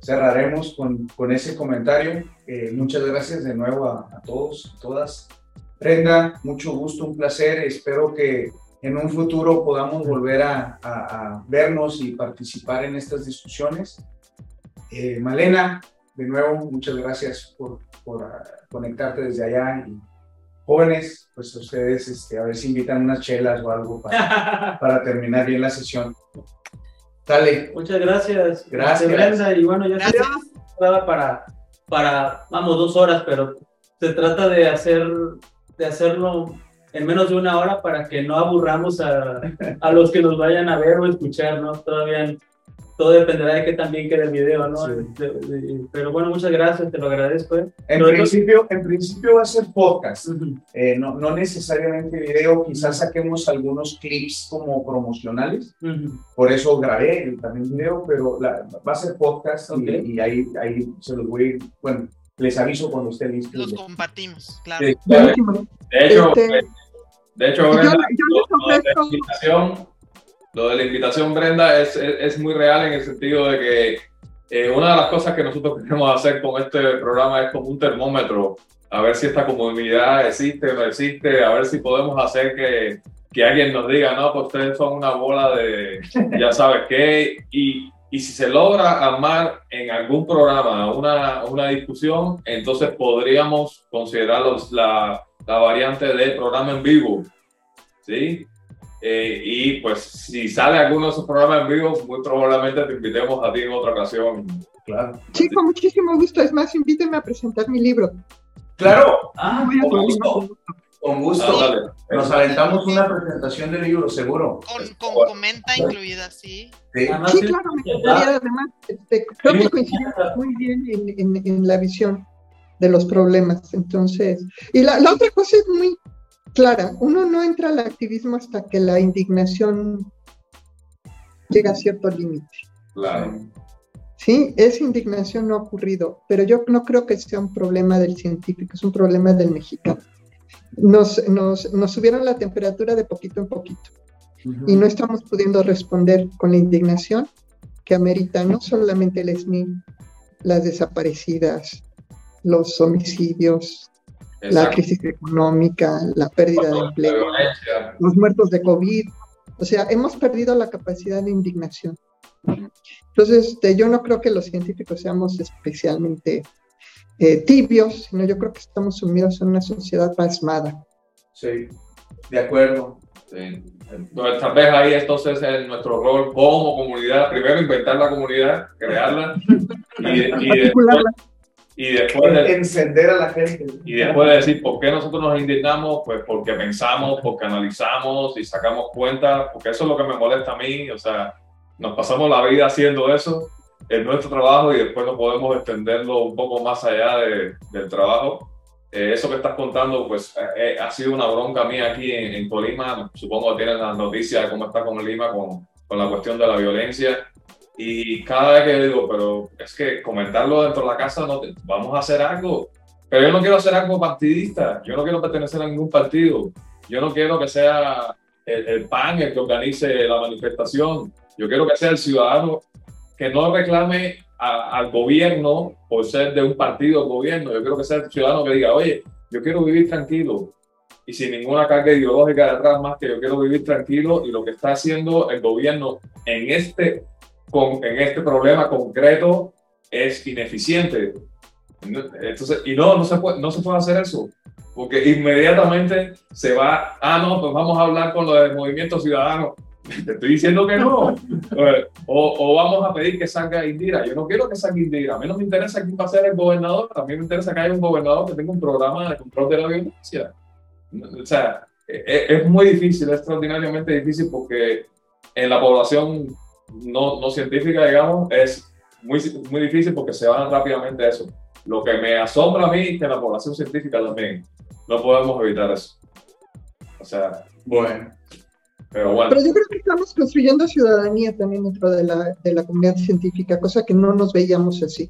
cerraremos con, con ese comentario. Eh, muchas gracias de nuevo a, a todos, a todas. Brenda, mucho gusto, un placer. Espero que en un futuro podamos volver a, a, vernos y participar en estas discusiones. Eh, Malena, de nuevo, muchas gracias por, por uh, conectarte desde allá. Y jóvenes, pues ustedes este, a ver si invitan unas chelas o algo para, (laughs) para terminar bien la sesión. Dale. Muchas gracias. Gracias. Brenda, y bueno, ya se para, para, vamos, dos horas, pero se trata de hacer, de hacerlo en menos de una hora para que no aburramos a, a los que nos vayan a ver o escuchar, ¿no? Todavía todo dependerá de que también quede el video, ¿no? Sí. De, de, pero bueno, muchas gracias, te lo agradezco. ¿eh? En, principio, en principio va a ser podcast, uh -huh. eh, no, no, necesariamente video, quizás saquemos algunos clips como promocionales, uh -huh. por eso grabé también video, pero la, va a ser podcast okay. y, y, ahí, ahí se los voy a ir, bueno, les aviso cuando esté listo. Los compartimos, claro. Sí, de hecho, este, de hecho, yo, yo la invitación, lo de la invitación, Brenda, es, es, es, muy real en el sentido de que eh, una de las cosas que nosotros (laughs) queremos hacer con este programa es como un termómetro, a ver si esta comunidad existe o no existe, a ver si podemos hacer que, que alguien nos diga, no, pues ustedes son una bola de (laughs) ya sabes qué, y, y si se logra armar en algún programa una, una discusión, entonces podríamos considerar la, la variante de programa en vivo, ¿sí? Eh, y pues si sale alguno de esos programas en vivo, muy probablemente te invitemos a ti en otra ocasión. Claro. Sí, con muchísimo gusto. Es más, invíteme a presentar mi libro. Claro, ah, con gusto. Con gusto. Ah, dale. Nos aventamos una presentación del libro, seguro. Con, con comenta incluida, sí. Sí, sí claro, me gustaría además. Este, creo que coincidimos muy bien en, en, en, la visión de los problemas. Entonces, y la, la otra cosa es muy clara. Uno no entra al activismo hasta que la indignación llega a cierto límite. Claro. Sí, esa indignación no ha ocurrido, pero yo no creo que sea un problema del científico, es un problema del mexicano. Nos, nos, nos subieron la temperatura de poquito en poquito uh -huh. y no estamos pudiendo responder con la indignación que amerita no solamente el SNI, las desaparecidas, los homicidios, Exacto. la crisis económica, la pérdida de empleo, los muertos de COVID. O sea, hemos perdido la capacidad de indignación. Entonces, este, yo no creo que los científicos seamos especialmente eh, tibios, sino yo creo que estamos sumidos en una sociedad pasmada. Sí, de acuerdo. Sí. Entonces, tal vez ahí entonces es nuestro rol como comunidad, primero inventar la comunidad, crearla y, y después, y después de, encender a la gente. Y después de decir por qué nosotros nos indignamos, pues porque pensamos, porque analizamos y sacamos cuenta, porque eso es lo que me molesta a mí, o sea, nos pasamos la vida haciendo eso, en nuestro trabajo y después no podemos extenderlo un poco más allá de, del trabajo. Eh, eso que estás contando, pues eh, ha sido una bronca mía aquí en, en Tolima. Supongo que tienen las noticias de cómo está con Lima con, con la cuestión de la violencia. Y cada vez que digo, pero es que comentarlo dentro de la casa, no te, vamos a hacer algo. Pero yo no quiero hacer algo partidista, yo no quiero pertenecer a ningún partido, yo no quiero que sea el, el PAN el que organice la manifestación, yo quiero que sea el ciudadano que no reclame a, al gobierno por ser de un partido del gobierno, yo quiero que sea el ciudadano que diga, oye, yo quiero vivir tranquilo y sin ninguna carga ideológica detrás más que yo quiero vivir tranquilo y lo que está haciendo el gobierno en este en este problema concreto es ineficiente. Entonces, y no, no se, puede, no se puede hacer eso, porque inmediatamente se va, ah, no, pues vamos a hablar con los del movimiento ciudadano. (laughs) Te estoy diciendo que no. O, o, vamos a pedir que salga Indira. Yo no quiero que salga Indira. A mí no me interesa quién va a ser el gobernador. A me interesa que haya un gobernador que tenga un programa de control de la violencia. O sea, es, es muy difícil, es extraordinariamente difícil porque en la población no, no científica, digamos, es muy, muy difícil porque se van rápidamente a eso. Lo que me asombra a mí es que en la población científica también no podemos evitar eso. O sea, bueno. Pero bueno. Pero yo creo que estamos construyendo ciudadanía también dentro de la, de la comunidad científica, cosa que no nos veíamos así.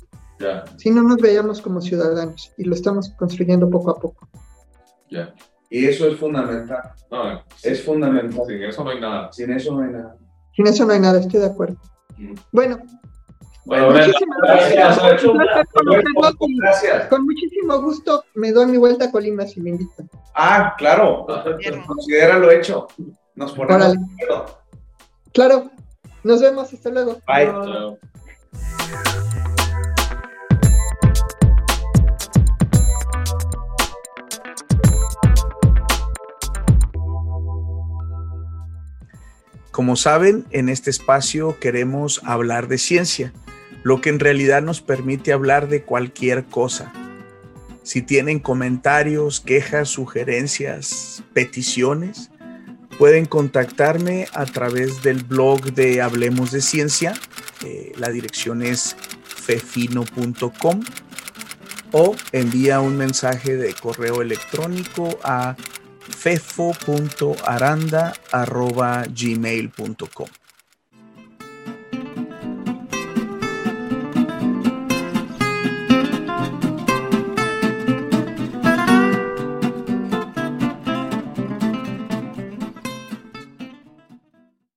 Si no nos veíamos como ciudadanos y lo estamos construyendo poco a poco. Ya. Y eso es fundamental. No, es fundamental. Sin eso no hay nada. Sin eso no hay nada. Sin eso no hay nada, estoy de acuerdo. Bueno, Bueno, muchísimas gracias. Gracias. Con muchísimo gusto me doy mi vuelta a Colima si me invitan. Ah, claro. Considera lo hecho. Nos ponemos Órale. Claro, nos vemos, hasta luego. Bye. Chao. Como saben, en este espacio queremos hablar de ciencia, lo que en realidad nos permite hablar de cualquier cosa. Si tienen comentarios, quejas, sugerencias, peticiones, pueden contactarme a través del blog de Hablemos de Ciencia. Eh, la dirección es fefino.com o envía un mensaje de correo electrónico a fefo.aranda.gmail.com.